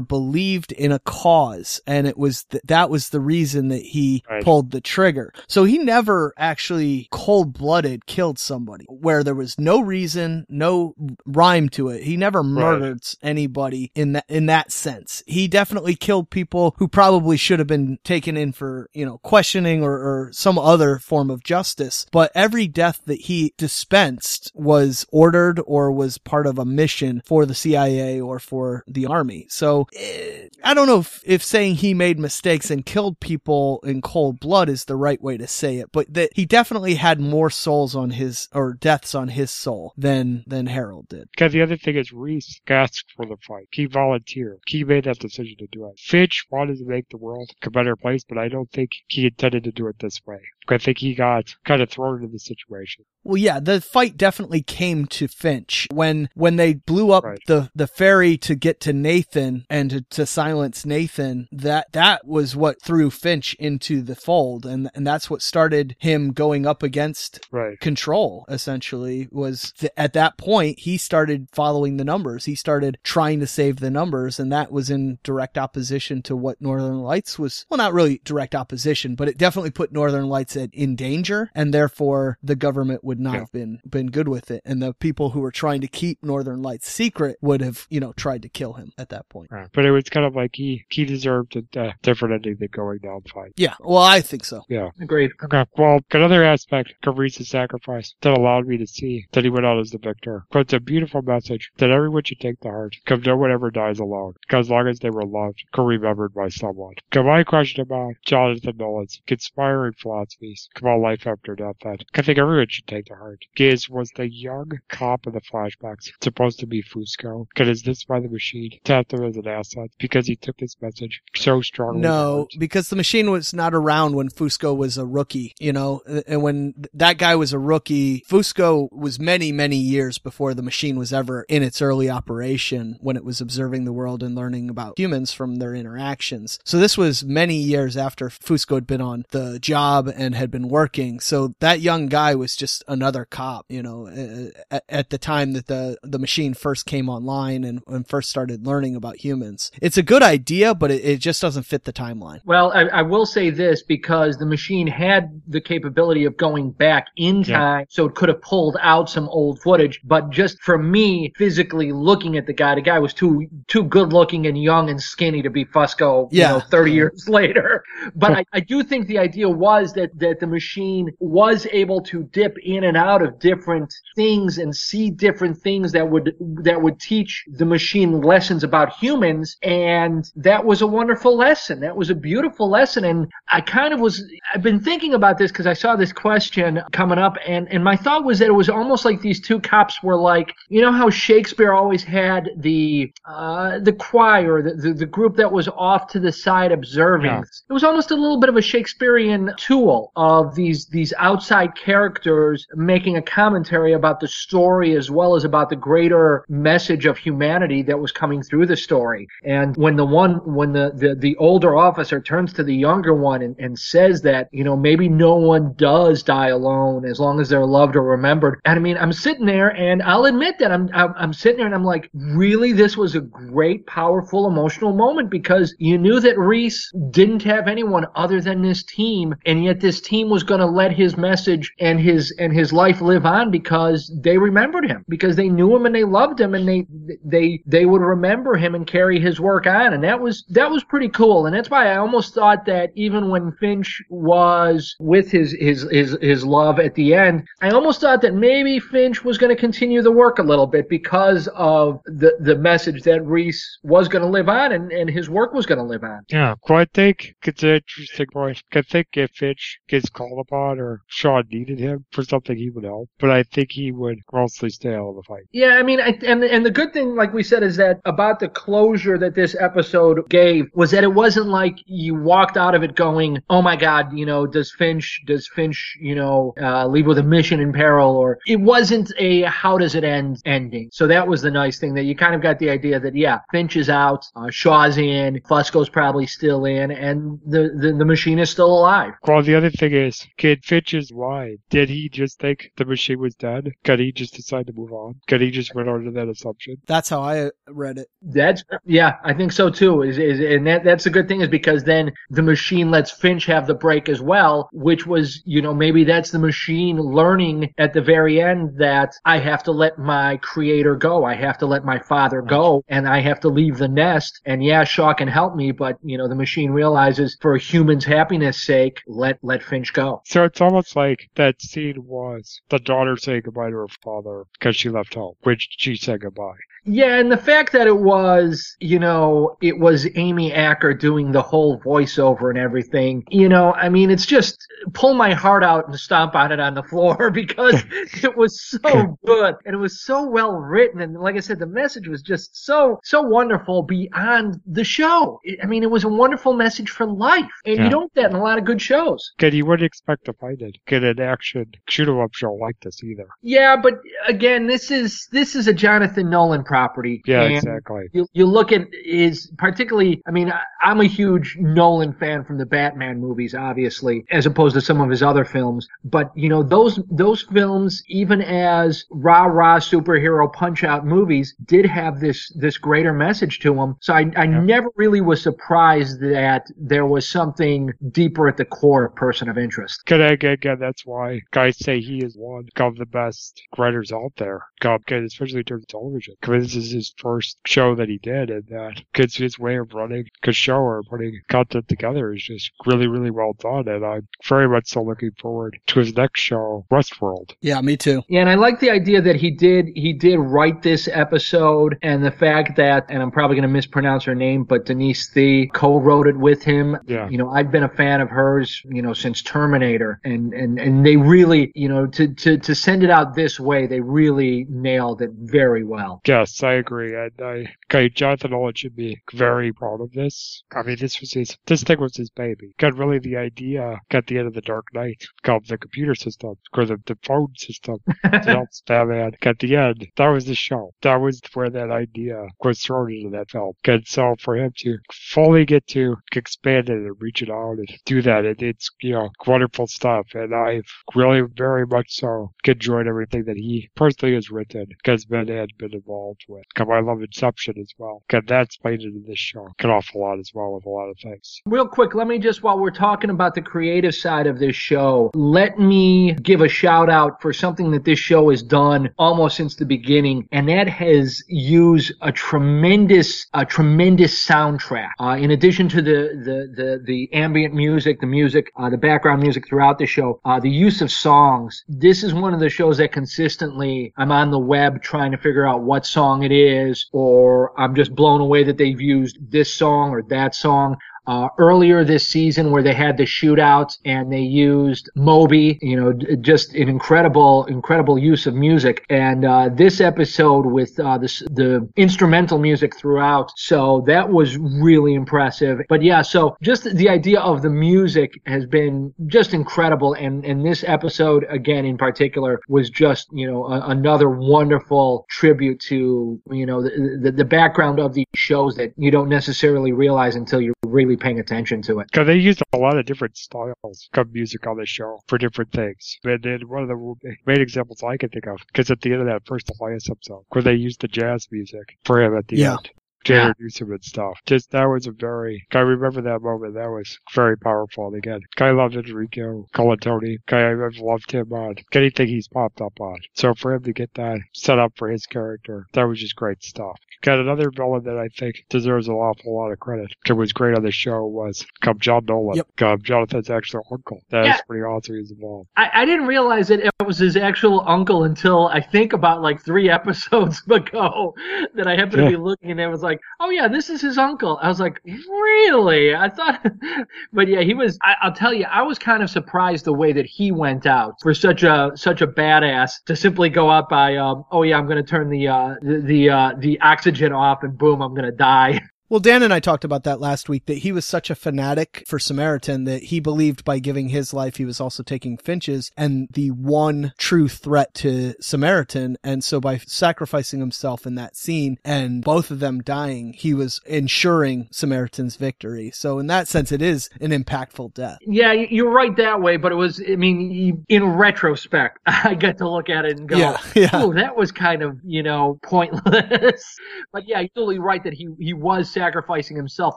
believed in a cause, and it was th- that was the reason that he
Right.
pulled the trigger. So he never actually cold blooded killed somebody where there was no reason, no rhyme to it. He never murdered s- anybody in that in that sense. He definitely killed people who probably should have been taken in for you know questioning or, or some other form of justice. But every death that he dispensed was ordered or was part of a mission for the CIA or for the army. So eh, I don't know if, if saying he made mistakes and killed people in cold blood is the right way to say it, but that he definitely had more souls on his or deaths on his soul than than Harold did.
The other thing is Reese asked for the fight. He volunteered. He made that decision to do it. Finch wanted to make the world a better place, but I don't think he intended to do it this way. I think he got kind of thrown into the situation.
Well, yeah, the fight definitely came to Finch when when they blew up
Right.
the the ferry to get to Nathan and to, to silence Nathan. That that was what threw Finch into the fold, and and that's what started him going up against
Right.
control. Essentially, was th- at that point he started following the numbers. He started trying to save the numbers, and that was in direct opposition to what Northern Lights was. Well, not really direct opposition, but it definitely put Northern Lights at, in danger, and therefore the government would not
Yeah.
have been been good with it, and the people who were trying to keep Northern Lights secret would have, you know, tried to kill him at that point.
Right. But it was kind of like he, he deserved a uh, different ending than going down fight.
Yeah, well, I think so.
Yeah.
Agreed.
Okay. Well, another aspect of Reese's sacrifice that allowed me to see that he went out as the victor. But it's a beautiful message that everyone should take to heart. Because no one ever dies alone. Because as long as they were loved, or remembered by someone. Because my question about Jonathan Nolan's conspiring philosophies about life after death that I think everyone should take to heart is was the young cop in the flashbacks supposed to be Fusco? Because is this why the machine tapped him as an asset? Because he took this message so strongly.
No, because the machine was not around when Fusco was a rookie, you know, and when that guy was a rookie, Fusco was many, many years before the machine was ever in its early operation when it was observing the world and learning about humans from their interactions. So this was many years after Fusco had been on the job and had been working. So that young guy was just another cop, you know, uh, at, at the time that the, the machine first came online and, and first started learning about humans. It's a good idea, but it, it just doesn't fit the timeline.
Well, I, I will say this because the machine had the capability of going back in
Yeah.
time, so it could have pulled out some old footage. But just for me, physically looking at the guy, the guy was too too good looking and young and skinny to be Fusco.
Yeah.
you know, thirty years later. But I, I do think the idea was that that the machine was able to dip in and out of different things and see different things that would that would teach the machine lessons about humans, and that was a wonderful lesson. That was a beautiful lesson, and I kind of was. I've been thinking about this because I saw this question coming up, and and my thought was that it was almost like these two cops were like, you know how Shakespeare always had the uh, the choir, the, the the group that was off to the side observing.
Yeah.
It was almost a little bit of a Shakespearean tool of these these outside characters making a commentary about the story as well as about the greater message of humanity that was coming through the story. And when the one when the the, the older officer turns to the younger one and, and says that, you know, maybe no one does die alone as long as they're loved or remembered. And I mean, I'm sitting there and I'll admit that I'm I'm, sitting there and I'm like, really? This was a great, powerful, emotional moment because you knew that Reese didn't have anyone other than this team, and yet this team was going to let his message and his and his life live on because they remembered him, because they knew him and they loved him, and they they they would remember him and carry his work on, and that was that was pretty cool, and that's why I almost thought that even when Finch was with his his his his love at the end, I almost thought that maybe Finch was going to continue the work a little bit it because of the the message that Reese was going to live on and, and his work was going to live on.
Yeah, think it's an interesting point. I think if Finch gets called upon or Shaw needed him for something, he would help. But I think he would mostly stay out of the fight.
Yeah, I mean, I, and and the good thing, like we said, is that about the closure that this episode gave was that it wasn't like you walked out of it going, "Oh my God, you know, does Finch does Finch, you know, uh, leave with a mission in peril?" Or it wasn't a "How does it end?" ending. So that was the nice thing that you kind of got the idea that yeah, Finch is out, uh, Shaw's in, Fusco's probably still in, and the, the the machine is still alive.
Well, the other thing is, Kid Finch is why? Did he just think the machine was dead? Could he just decide to move on? Could he just went under that assumption?
That's how I read it.
That's yeah, I think so too. Is is and that that's a good thing is because then the machine lets Finch have the break as well, which was you know maybe that's the machine learning at the very end that I have to let my creator go, I have to let my father go, and I have to leave the nest. And yeah, Shaw can help me, but you know the machine realizes for a human's happiness sake, let let Finch go.
So it's almost like that scene was the daughter saying goodbye to her father because she left home, which she said goodbye.
Yeah, and the fact that it was, you know, it was Amy Acker doing the whole voiceover and everything, you know, I mean, it's just pull my heart out and stomp on it on the floor because it was so good and it was so well written. And like I said, the message was just so, so wonderful beyond the show. I mean, it was a wonderful message for life. And
Yeah.
you don't get that in a lot of good shows.
Because you wouldn't expect to find it. Get an action shoot 'em up show like this either.
Yeah, but again, this is, this is a Jonathan Nolan property.
Yeah,
and
exactly.
you, you look at is particularly i mean I, i'm a huge nolan fan from the batman movies obviously as opposed to some of his other films but you know those those films even as rah rah superhero punch out movies did have this this greater message to them so i, I
Yeah.
never really was surprised that there was something deeper at the core of person of interest
Good again, again, that's why guys say he is one of the best writers out there. God, especially of television. Because this is his first show that he did, and that kids his way of running a show or putting content together is just really, really well done. And I'm very much so looking forward to his next show, Westworld.
Yeah, me too.
Yeah, and I like the idea that he did he did write this episode, and the fact that, and I'm probably going to mispronounce her name, but Denise Thee co-wrote it with him.
Yeah.
You know, I've been a fan of hers, you know, since Terminator, and and and they really, you know, to to to send it out this way, they really nailed it very well.
Yes, I agree. And I, okay, Jonathan Nolan should be very proud of this. I mean, this was his, this thing was his baby. Got really the idea at the end of the Dark Knight, called the computer system, or the, the phone system to help Batman. At the end, that was the show. That was where that idea was thrown into that film. And so for him to fully get to expand it and reach it out and do that, it, it's, you know, wonderful stuff. And I've really very much so enjoyed everything that he personally has written, because Ben had been involved with. 'Cause I love Inception as well. Cause that's played into this show an awful lot as well with a lot of things.
Real quick, let me just, while we're talking about the creative side of this show, let me give a shout out for something that this show has done almost since the beginning, and that has used a tremendous, a tremendous soundtrack. Uh, in addition to the, the, the, the ambient music, the music, uh, the background music throughout the show, uh, the use of songs. This is one of the shows that consistently I'm on the web trying to figure out what song it is, or I'm just blown away that they've used this song or that song. Uh, earlier this season where they had the shootouts and they used Moby, you know, just an incredible, incredible use of music. And, uh, this episode with, uh, the instrumental music throughout. So that was really impressive. But yeah, so just the idea of the music has been just incredible. And, and this episode, again, in particular, was just, you know, a, another wonderful tribute to, you know, the, the, the background of these shows that you don't necessarily realize until you're really paying attention to it.
Cause they used a lot of different styles of music on the show for different things. And then one of the main examples I can think of, cause at the end of that first Elias episode, where they used the jazz music for him at the
Yeah.
end. To
Yeah.
introduce him and stuff. Just that was a very. I remember that moment. That was very powerful. And again, I loved Enrico Colantoni. I, I've loved him on anything he's popped up on. So for him to get that set up for his character, that was just great stuff. Got another villain that I think deserves an awful lot of credit. It was great on the show was come John Nolan.
Yep.
Um, Jonathan's actual uncle. That's
Yeah.
pretty awesome. He's involved.
I, I didn't realize that it was his actual uncle until I think about like three episodes ago that I happened to be looking and it was like, oh yeah, this is his uncle. I was like, really? I thought, but yeah, he was. I, I'll tell you, I was kind of surprised the way that he went out for such a such a badass to simply go out by, um, oh yeah, I'm going to turn the uh, the the, uh, the oxygen off and boom, I'm going to die.
Well, Dan and I talked about that last week that he was such a fanatic for Samaritan that he believed by giving his life, he was also taking Finch's and the one true threat to Samaritan. And so by sacrificing himself in that scene and both of them dying, he was ensuring Samaritan's victory. So in that sense, it is an impactful death.
Yeah, you're right that way, but it was, I mean, in retrospect, I get to look at it and go,
Yeah, yeah.
oh, that was kind of, you know, pointless. but yeah, you're totally right that he, he was sacrificing himself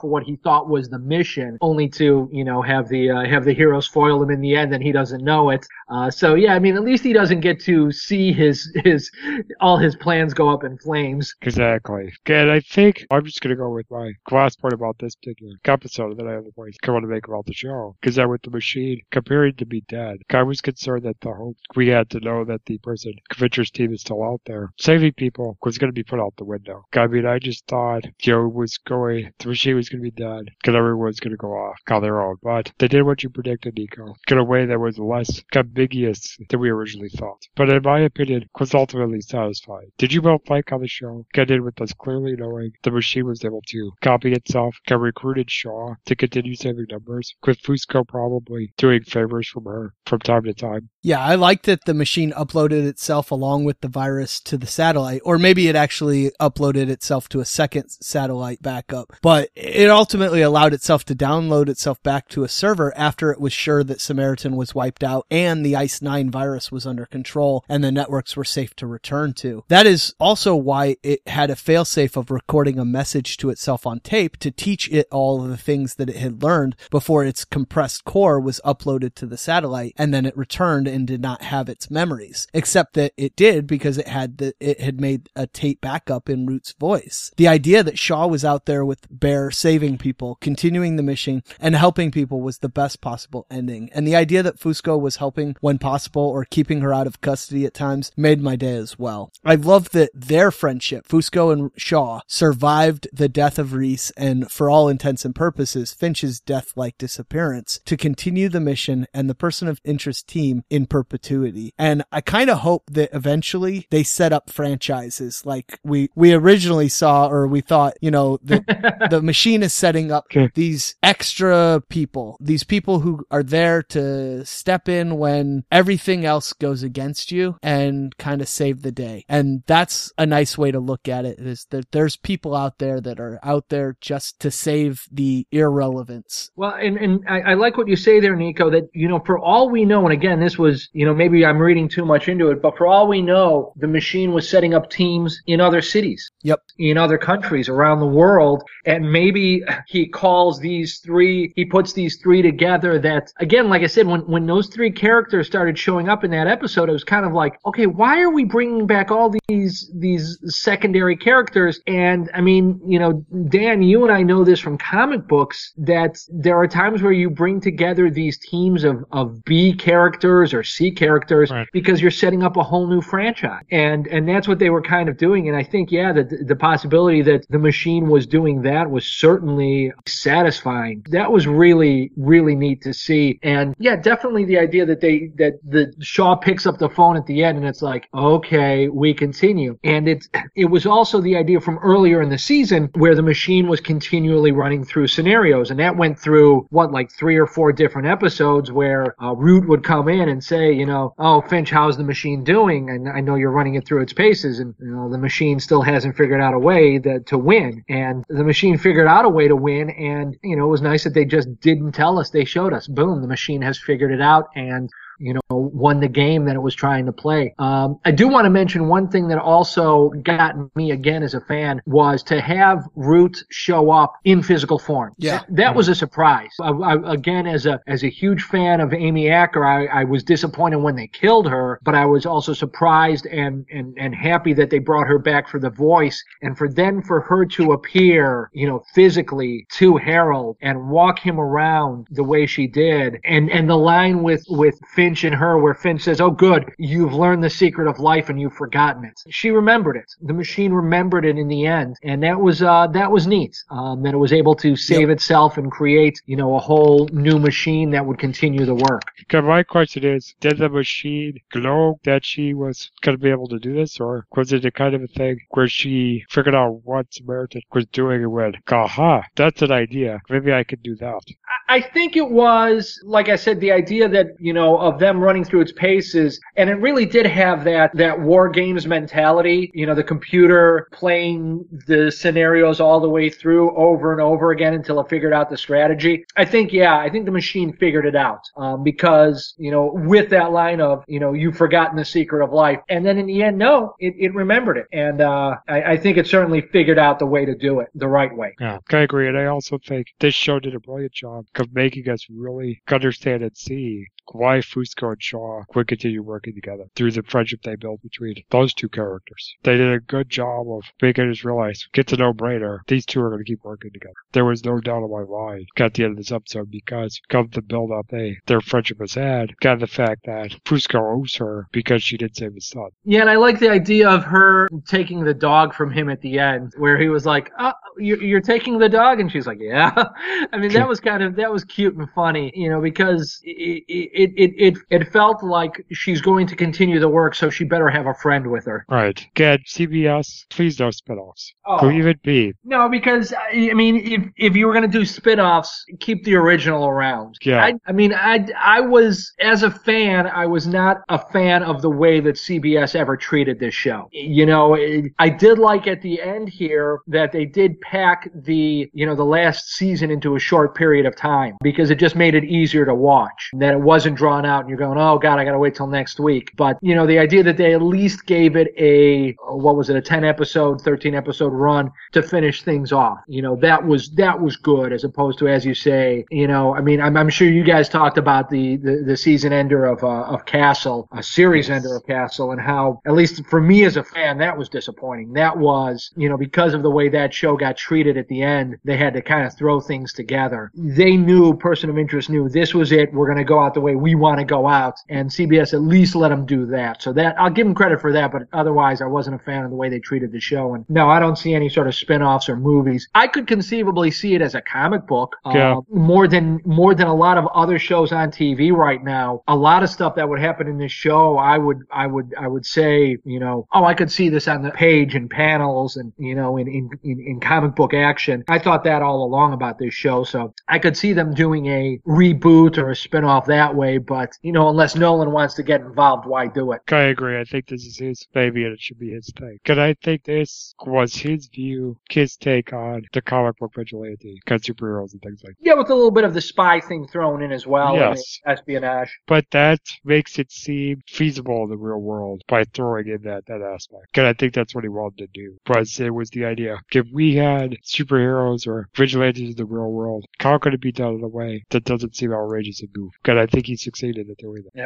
for what he thought was the mission, only to, you know, have the, uh, have the heroes foil him in the end and he doesn't know it. Uh, so yeah, I mean, at least he doesn't get to see his, his, all his plans go up in flames.
Exactly. And I think I'm just to go with my last point about this particular episode that I have the point I want to make about the show. Because that with the machine, comparing to be dead, I was concerned that the hope we had to know that the person, Fincher's team is still out there, saving people was going to be put out the window. I mean, I just thought, it was the machine was going to be dead, because everyone was going to go off on their own. But they did what you predicted, Nico, in a way that was less ambiguous than we originally thought. But in my opinion, was ultimately satisfied. Did you both like how the show ended with us clearly knowing the machine was able to copy itself, got recruited Shaw to continue saving numbers, with Fusco probably doing favors from her from time to time?
Yeah, I like that the machine uploaded itself along with the virus to the satellite, or maybe it actually uploaded itself to a second satellite backup, but it ultimately allowed itself to download itself back to a server after it was sure that Samaritan was wiped out and the ICE 9 virus was under control and the networks were safe to return to. That is also why it had a failsafe of recording a message to itself on tape to teach it all of the things that it had learned before its compressed core was uploaded to the satellite and then it returned and did not have its memories, except that it did because it had the, it had made a tape backup in Root's voice. The idea that Shaw was out there with Bear saving people, continuing the mission, and helping people was the best possible ending. And the idea that Fusco was helping when possible or keeping her out of custody at times made my day as well. I love that their friendship, Fusco and Shaw, survived the death of Reese and for all intents and purposes, Finch's death-like disappearance to continue the mission and the person of interest team in perpetuity. And I kind of hope that eventually they set up franchises like we, we originally saw or we thought, you know, that the machine is setting up
Okay.
these extra people, these people who are there to step in when everything else goes against you and kind of save the day. And that's a nice way to look at it is that there's people out there that are out there just to save the irrelevance.
Well, and, and I, I like what you say there, Nico, that, you know, for all we know, and again, this was, you know, maybe I'm reading too much into it, but for all we know, the machine was setting up teams in other cities.
Yep.
In other countries around the world. And maybe he calls these three, he puts these three together that, again, like I said, when, when those three characters started showing up in that episode, it was kind of like, okay, why are we bringing back all these, these secondary characters? And I mean, you know, Dan, you and I know this from comic books that there are times where you bring together these teams of, of B characters or C characters
Right.
because you're setting up a whole new franchise. And, and that's what they were kind of doing. And I think, yeah, the, the possibility that the machine was doing that was certainly satisfying. That was really, really neat to see. And yeah, definitely the idea that they, that the Shaw picks up the phone at the end and it's like, okay, we continue. And it, it was also the idea from earlier in the season where the machine was continually running through scenarios. And that went through what, like three or four different episodes where uh, Root would come in and say, you know, oh, Finch, how's the machine doing? And I know you're running it through its paces and, you know, the machine still hasn't figured out a way that, to win. And the machine figured out a way to win. And, you know, it was nice that they just didn't tell us. They showed us, boom, the machine has figured it out. And you know, won the game that it was trying to play. Um, I do want to mention one thing that also got me again as a fan was to have Root show up in physical form.
Yeah.
That, that was a surprise. I, I, again, as a as a huge fan of Amy Acker, I, I was disappointed when they killed her, but I was also surprised and, and and happy that they brought her back for the voice and for then for her to appear, you know, physically to Harold and walk him around the way she did, and and the line with with Finch and her where Finch says, "Oh, good, you've learned the secret of life and you've forgotten it." She remembered it. The machine remembered it in the end, and that was uh, that was neat. Um, that it was able to save itself and create, you know, a whole new machine that would continue the work.
My question is, did the machine glow that she was going to be able to do this, or was it a kind of a thing where she figured out what Samaritan was doing and went, aha, that's an idea. Maybe I could do that.
I think it was, like I said, the idea that, you know, of them running through its paces, and it really did have that, that war games mentality, you know, the computer playing the scenarios all the way through over and over again until it figured out the strategy. I think, yeah, I think the machine figured it out, um, because, you know, with that line of, you know, you've forgotten the secret of life. And then in the end, no, it, it remembered it. And, uh, I, I think it certainly figured out the way to do it the right way.
Yeah, I agree. And I also think this show did a brilliant job of making us really understand and see why Fusco and Shaw would continue working together through the friendship they built between those two characters. They did a good job of making us realize it's a no-brainer. These two are going to keep working together. There was no doubt in my mind at the end of this episode because of the build-up they their friendship has had, got the fact that Fusco owes her because she did save his son.
Yeah, and I like the idea of her taking the dog from him at the end, where he was like, uh, oh, you're, you're taking the dog? And she's like, yeah. I mean, that was kind of, that was cute and funny, you know, because it, it, it, it, it felt like she's going to continue the work, so she better have a friend with her.
Right. Again, CBS, please no spin-offs.
Oh.
Who even be?
No, because I mean, if if you were gonna do spin-offs, keep the original around.
Yeah.
I, I mean, I I was as a fan, I was not a fan of the way that CBS ever treated this show. You know, it, I did like at the end here that they did pack the you know the last season into a short period of time because it just made it easier to watch. That it wasn't drawn out and you're going, oh god, I gotta wait till next week. But you know, the idea that they at least gave it a what was it, a 10 episode, 13 episode run to finish things off. You know, that was that was good as opposed to as you say, you know, I mean, I'm, I'm sure you guys talked about the the, the season ender of uh, of Castle, a series ender of Castle, and how at least for me as a fan, that was disappointing. That was, you know, because of the way that show got treated at the end, they had to kind of throw things together. They knew, Person of Interest knew this was it. We're going to go out the way we want to go out, and CBS at least let them do that. So that I'll give them credit for that, but otherwise, I wasn't a fan of the way they treated the show. And no, I don't see any sort of spin-offs or movies. I could conceivably see it as a comic book, uh,
Yeah.
more than more than a lot of other shows on TV right now. A lot of stuff that would happen in this show, I would I would I would say, you know, oh, I could see this on the page and panels and you know in in in, in comic book action. I thought that all along about this show, so I could see them doing a reboot or a spin-off that way. But you know, unless Nolan wants to get involved, why do it?
I agree. I think this is his baby and it should be his thing. Because I think this was his view, his take on the comic book vigilante, kind of superheroes and things like that.
Yeah, with a little bit of the spy thing thrown in as well,
Yes.
espionage.
But that makes it seem feasible in the real world by throwing in that, that aspect. Because I think that's what he wanted to do. Was it was the idea, if we had superheroes or vigilantes in the real world, how could it be done in a way that doesn't seem outrageous and goofy? Because I think he succeeded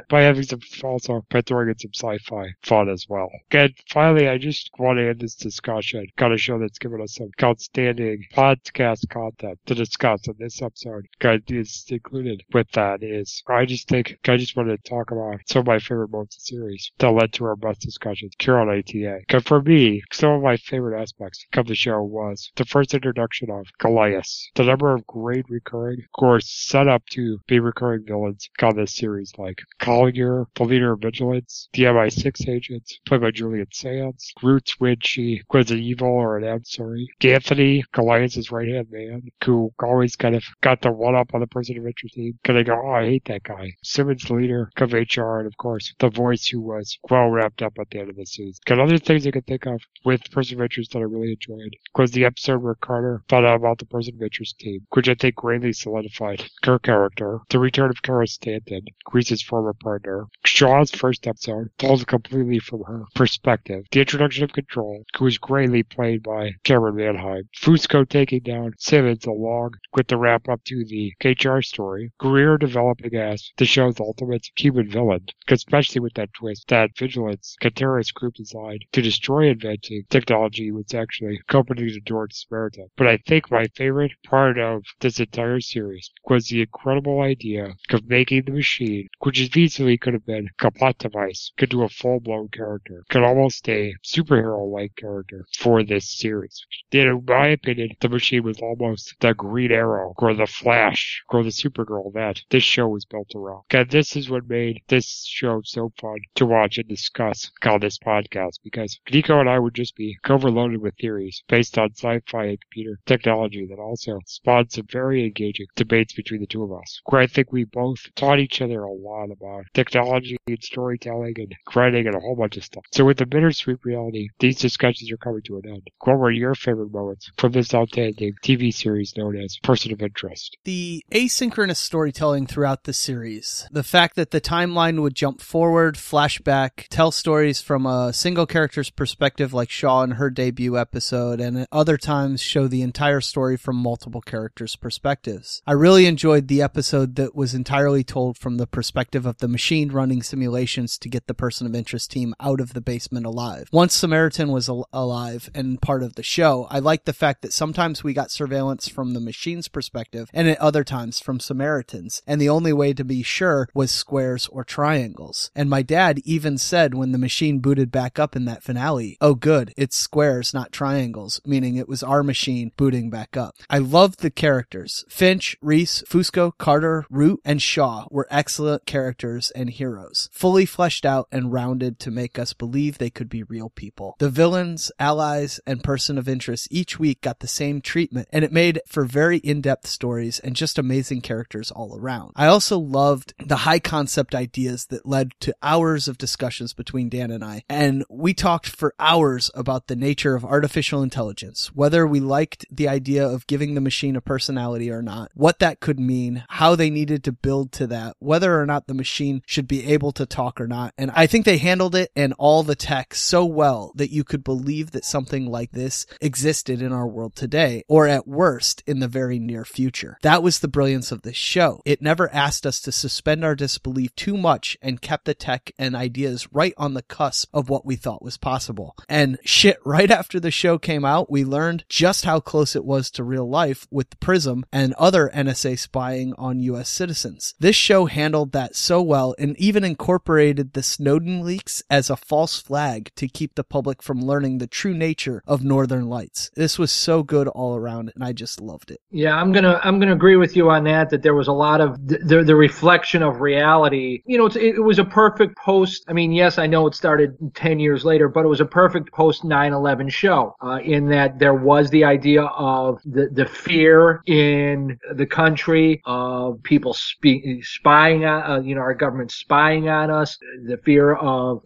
By having some, also, by throwing in some sci-fi fun as well. And finally, I just want to end this discussion, kind of show that's given us some outstanding podcast content to discuss in this episode. God is included with that is I just think I just wanted to talk about some of my favorite moments of the series that led to our best discussions here on ATA. Because for me, some of my favorite aspects of the show was the first introduction of Goliath, the number of great recurring, of course, set up to be recurring villains on this series like Collier, the leader of Vigilance, the MI6 agents, played by Julian Sands, Roots when she was an evil or an adversary, Anthony, Goliath's right hand man, who always kind of got the one up on the person of interest team. Cause they go, oh, I hate that guy. Simmons, leader of HR, and of course the voice who was well wrapped up at the end of the season. Got other things I could think of with Person of Interest that I really enjoyed was the episode where Carter found out about the Person of Interest team, which I think greatly solidified her character. The return of Kara Stanton, Reese's former partner. Shaw's first episode told completely from her perspective. The introduction of Control, who is greatly played by Camryn Manheim. Fusco taking down Simmons along with the wrap up to the HR story. Greer developing as the show's ultimate human villain, especially with that twist that Vigilance, a terrorist group designed to destroy inventing technology was actually accompanying the door Samaritan. But I think my favorite part of this entire series was the incredible idea of making the machine, which is easily could have been a plot device, could do a full blown character, could almost a superhero like character for this series. And in my opinion, the machine was almost the Green Arrow or the Flash or the Supergirl that this show was built around. And this is what made this show so fun to watch and discuss on this podcast because Nico and I would just be overloaded with theories based on sci-fi and computer technology that also spawned some very engaging debates between the two of us, where I think we both taught each other a lot about technology and storytelling and writing and a whole bunch of stuff. So with the bittersweet reality, these discussions are coming to an end. What were your favorite moments from this outstanding TV series known as Person of Interest?
The asynchronous storytelling throughout the series, the fact that the timeline would jump forward, flashback, tell stories from a single character's perspective like Shaw in her debut episode, and at other times show the entire story from multiple characters' perspectives. I really enjoyed the episode that was entirely told from the perspective of the machine running simulations to get the person of interest team out of the basement alive. Once Samaritan was al- alive and part of the show, I liked the fact that sometimes we got surveillance from the machine's perspective and at other times from Samaritans, and the only way to be sure was squares or triangles. And my dad even said when the machine booted back up in that finale, oh good, it's squares, not triangles, meaning it was our machine booting back up. I loved the characters. Finch, Reese, Fusco, Carter, Root, and Shaw were excellent characters and heroes, fully fleshed out and rounded to make us believe they could be real people. The villains, allies, and person of interest each week got the same treatment, and it made for very in-depth stories and just amazing characters all around. I also loved the high concept ideas that led to hours of discussions between Dan and I, and we talked for hours about the nature of artificial intelligence, whether we liked the idea of giving the machine a personality or not, what that could mean, how they needed to build to that, whether or not the machine should be able to talk or not. And I think they handled it and all the tech so well that you could believe that something like this existed in our world today, or at worst, in the very near future. That was the brilliance of this show. It never asked us to suspend our disbelief too much and kept the tech and ideas right on the cusp of what we thought was possible. And shit, right after the show came out, we learned just how close it was to real life with the Prism and other NSA spying on US citizens. This show handled that so well and even incorporated the Snowden leaks as a false flag to keep the public from learning the true nature of Northern Lights. This was so good all around and I just loved it.
Yeah, I'm gonna I'm gonna agree with you on that. That there was a lot of the the reflection of reality. You know, it, was a perfect post. I mean, yes, I know it started ten years later, but it was a perfect post 9/11 show. Uh, in that there was the idea of the the fear in the country of people spying on uh, you know our government spying on us. The fear of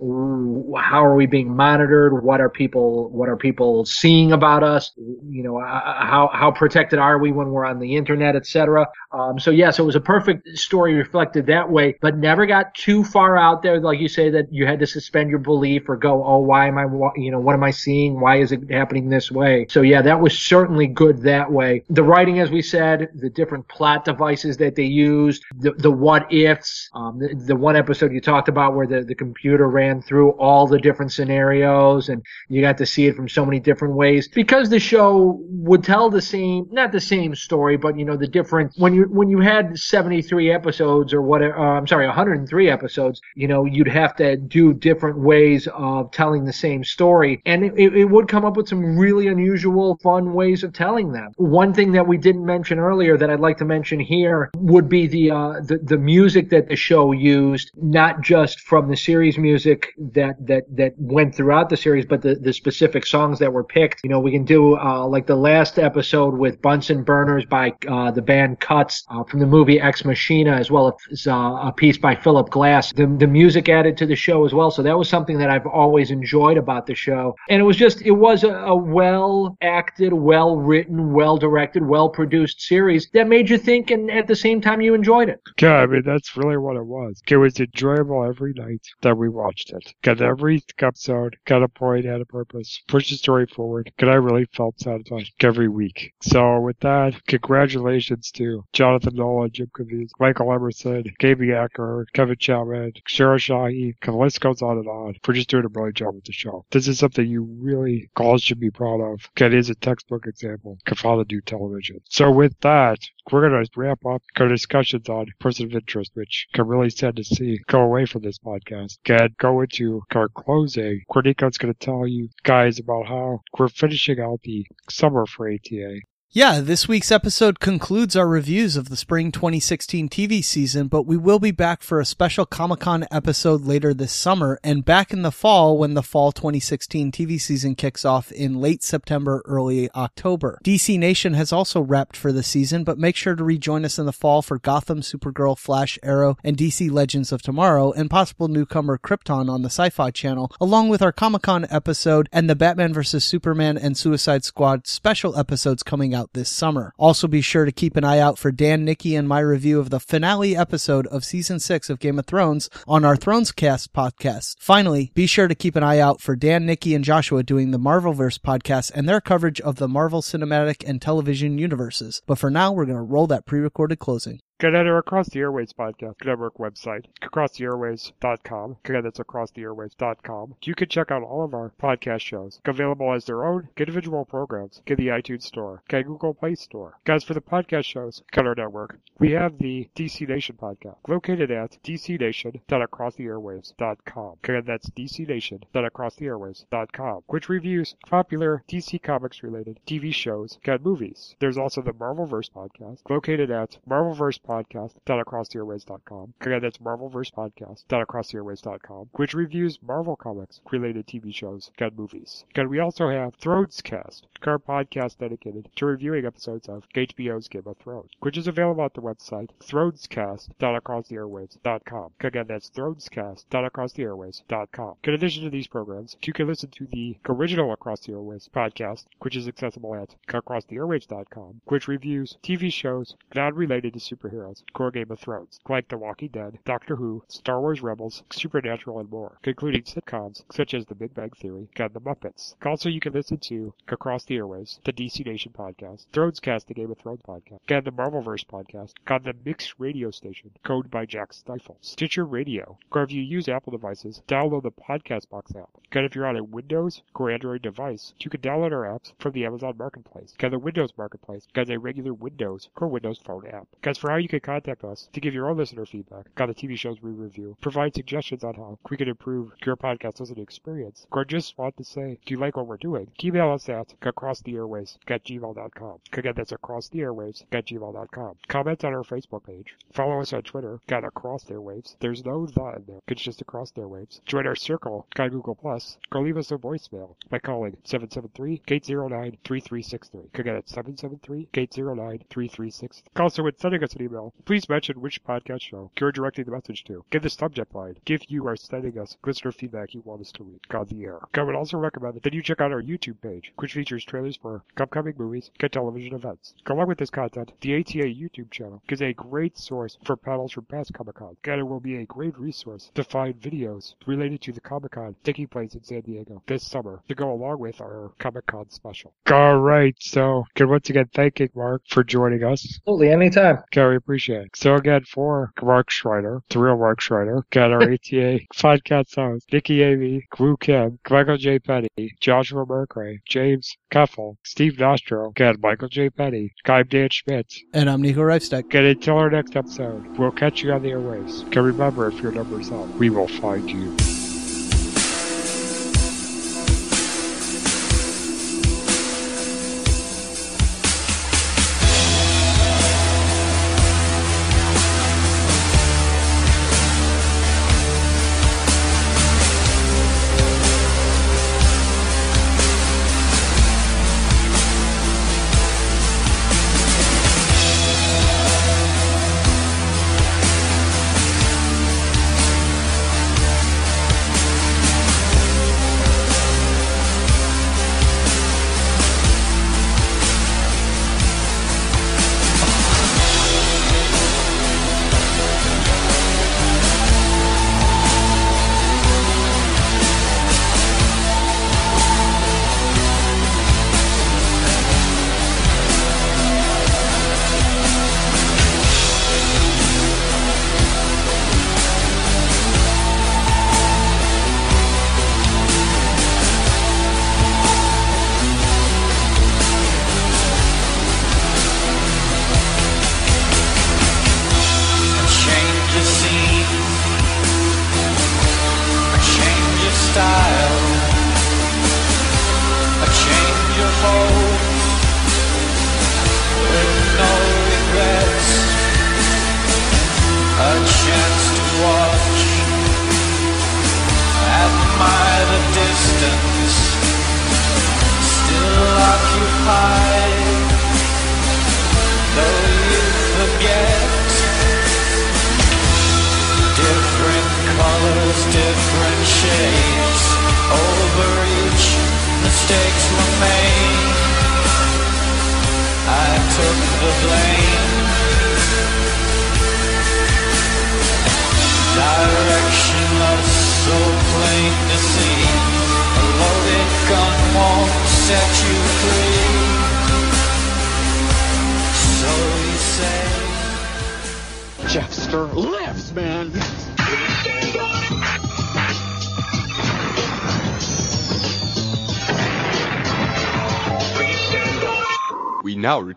how are we being monitored? What are people what are people seeing about us? You know, uh, how how protected are we when we're on the internet, etc. Um, so yes, it was a perfect story reflected that way, but never got too far out there, like you say that you had to suspend your belief or go, oh, why am I, you know, what am I seeing? Why is it happening this way? So yeah, that was certainly good that way. The writing, as we said, the different plot devices that they used, the, the what ifs, um, the, the one episode you talked about where the, the computer ran through all the different scenarios and you got to see it from so many different ways because the show would tell the same, not the same story, but you know, the different, when you, when you had 73 episodes or whatever, uh, I'm sorry, 103 episodes, you know, you'd have to do different ways of telling the same story. And it, it would come up with some really unusual, fun ways of telling them. One thing that we didn't mention earlier that I'd like to mention here would be the, uh, the, the music that the show used, not just from the series music that, that, that went throughout the series, but the, the specific songs that were picked. You know, we can do, uh, like the last episode with Bunsen Burners by, uh, the band Cuts, uh, from the movie Ex Machina, as well well as uh, a piece by Philip Glass. The, the music added to the show as well. So that was something that I've always enjoyed about the show. And it was just, it was a, a well acted, well written, well directed, well produced series that made you think and at the same time you enjoyed it.
Yeah, I mean, that's really what it was. It was enjoyable every night that we watched it. Got every episode, got a point, had a purpose, pushed the story forward. And I really felt satisfied every week. So with that, congratulations to Jonathan Nolan, Jim Caviezel, Michael Emerson, Amy Acker, Kevin Chapman, Sarah Shahi, the list goes on and on for just doing a brilliant job with the show. This is something you really all should be proud of. It is a textbook example of how to do television. So with that, we're going to wrap up our discussions on person of interest, which I'm really sad to see go away from this podcast. And go into our closing. Cornico's going to tell you guys about how we're finishing out the summer for ATA.
Yeah, this week's episode concludes our reviews of the spring 2016 TV season, but we will be back for a special Comic Con episode later this summer and back in the fall when the fall 2016 TV season kicks off in late September, early October. DC Nation has also wrapped for the season, but make sure to rejoin us in the fall for Gotham, Supergirl, Flash, Arrow, and DC Legends of Tomorrow and possible newcomer Krypton on the Sci Fi channel, along with our Comic Con episode and the Batman vs. Superman and Suicide Squad special episodes coming out out this summer. Also be sure to keep an eye out for Dan, Nikki, and my review of the finale episode of season six of Game of Thrones on our Thrones Cast podcast. Finally, be sure to keep an eye out for Dan, Nikki, and Joshua doing the Marvelverse podcast and their coverage of the Marvel Cinematic and Television universes. But for now, we're going to roll that pre-recorded closing.
Get at our Across the Airwaves podcast network website, acrosstheairwaves.com. Again, that's acrosstheairwaves.com. You can check out all of our podcast shows, available as their own individual programs in the iTunes Store, okay, Google Play Store. Guys, for the podcast shows, cut our network. We have the DC Nation podcast, located at dcnation.acrosstheairwaves.com. Again, that's dcnation.acrosstheairwaves.com, which reviews popular DC Comics related TV shows and movies. There's also the Marvelverse podcast, located at Marvelverse podcast.acrosstheairwaves.com. Again, that's Marvelverse podcast.acrosstheairwaves.com, which reviews Marvel Comics related TV shows and movies. And we also have Thrones Cast, our podcast dedicated to reviewing episodes of HBO's Game of Thrones, which is available at the website thronescast.acrosstheairwaves.com. Again, that's thronescast.acrosstheairwaves.com. In addition to these programs, you can listen to the original Across the Airwaves podcast, which is accessible at acrosstheairwaves.com, which reviews TV shows not related to superheroes, core Game of Thrones, like The Walking Dead, Doctor Who, Star Wars Rebels, Supernatural, and more, including sitcoms such as The Big Bang Theory and The Muppets. Also, you can listen to Across the Airwaves, the DC Nation podcast, Thrones Cast, the Game of Thrones podcast, and the Marvelverse podcast on the Mixed Radio Station, coded by Jack Stifle, Stitcher Radio, or if you use Apple devices, download the Podcast Box app. And if you're on a Windows or Android device, you can download our apps from the Amazon Marketplace, and the Windows Marketplace, and a regular Windows or Windows Phone app. As for how you can contact us to give your own listener feedback on the TV shows we review, provide suggestions on how we can improve your podcast listening experience, or just want to say, do you like what we're doing? Email us at acrosstheairwaves at gmail.com. Again, that's acrosstheairwaves at gmail.com. Comment on our Facebook page. Follow us on Twitter at Across the Airwaves. There's no the in there. It's just Across the Airwaves. Join our circle on Google Plus. Or leave us a voicemail by calling 773-809-3363. Again, it's 773-809-3363. Also, when sending us an email, please mention which podcast show you're directing the message to. Give the subject line. Give you are sending us listener feedback you want us to read on the air. I would also recommend that you check out our YouTube page, which features trailers for upcoming movies and television events. Along with this content, the ATA YouTube channel is a great source for panels from past Comic Con, and it will be a great resource to find videos related to the Comic Con taking place in San Diego this summer to go along with our Comic Con special. All right, so can once again thank you, Mark, for joining us.
Absolutely, anytime.
We appreciate it. So again, for Mark Schreiner, the real Mark Schreiner, got our ATA podcast hosts, Nikki Amy, Wu Kim, Michael J. Petty, Joshua Mercury, James Keffel, Steve Nostro, again, Michael J. Petty, I'm Dan Schmidt.
And I'm Nico Reifsteck.
Get until our next episode. We'll catch you on the airwaves. Can remember if your number's up, we will find you.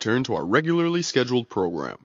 Return to our regularly scheduled program.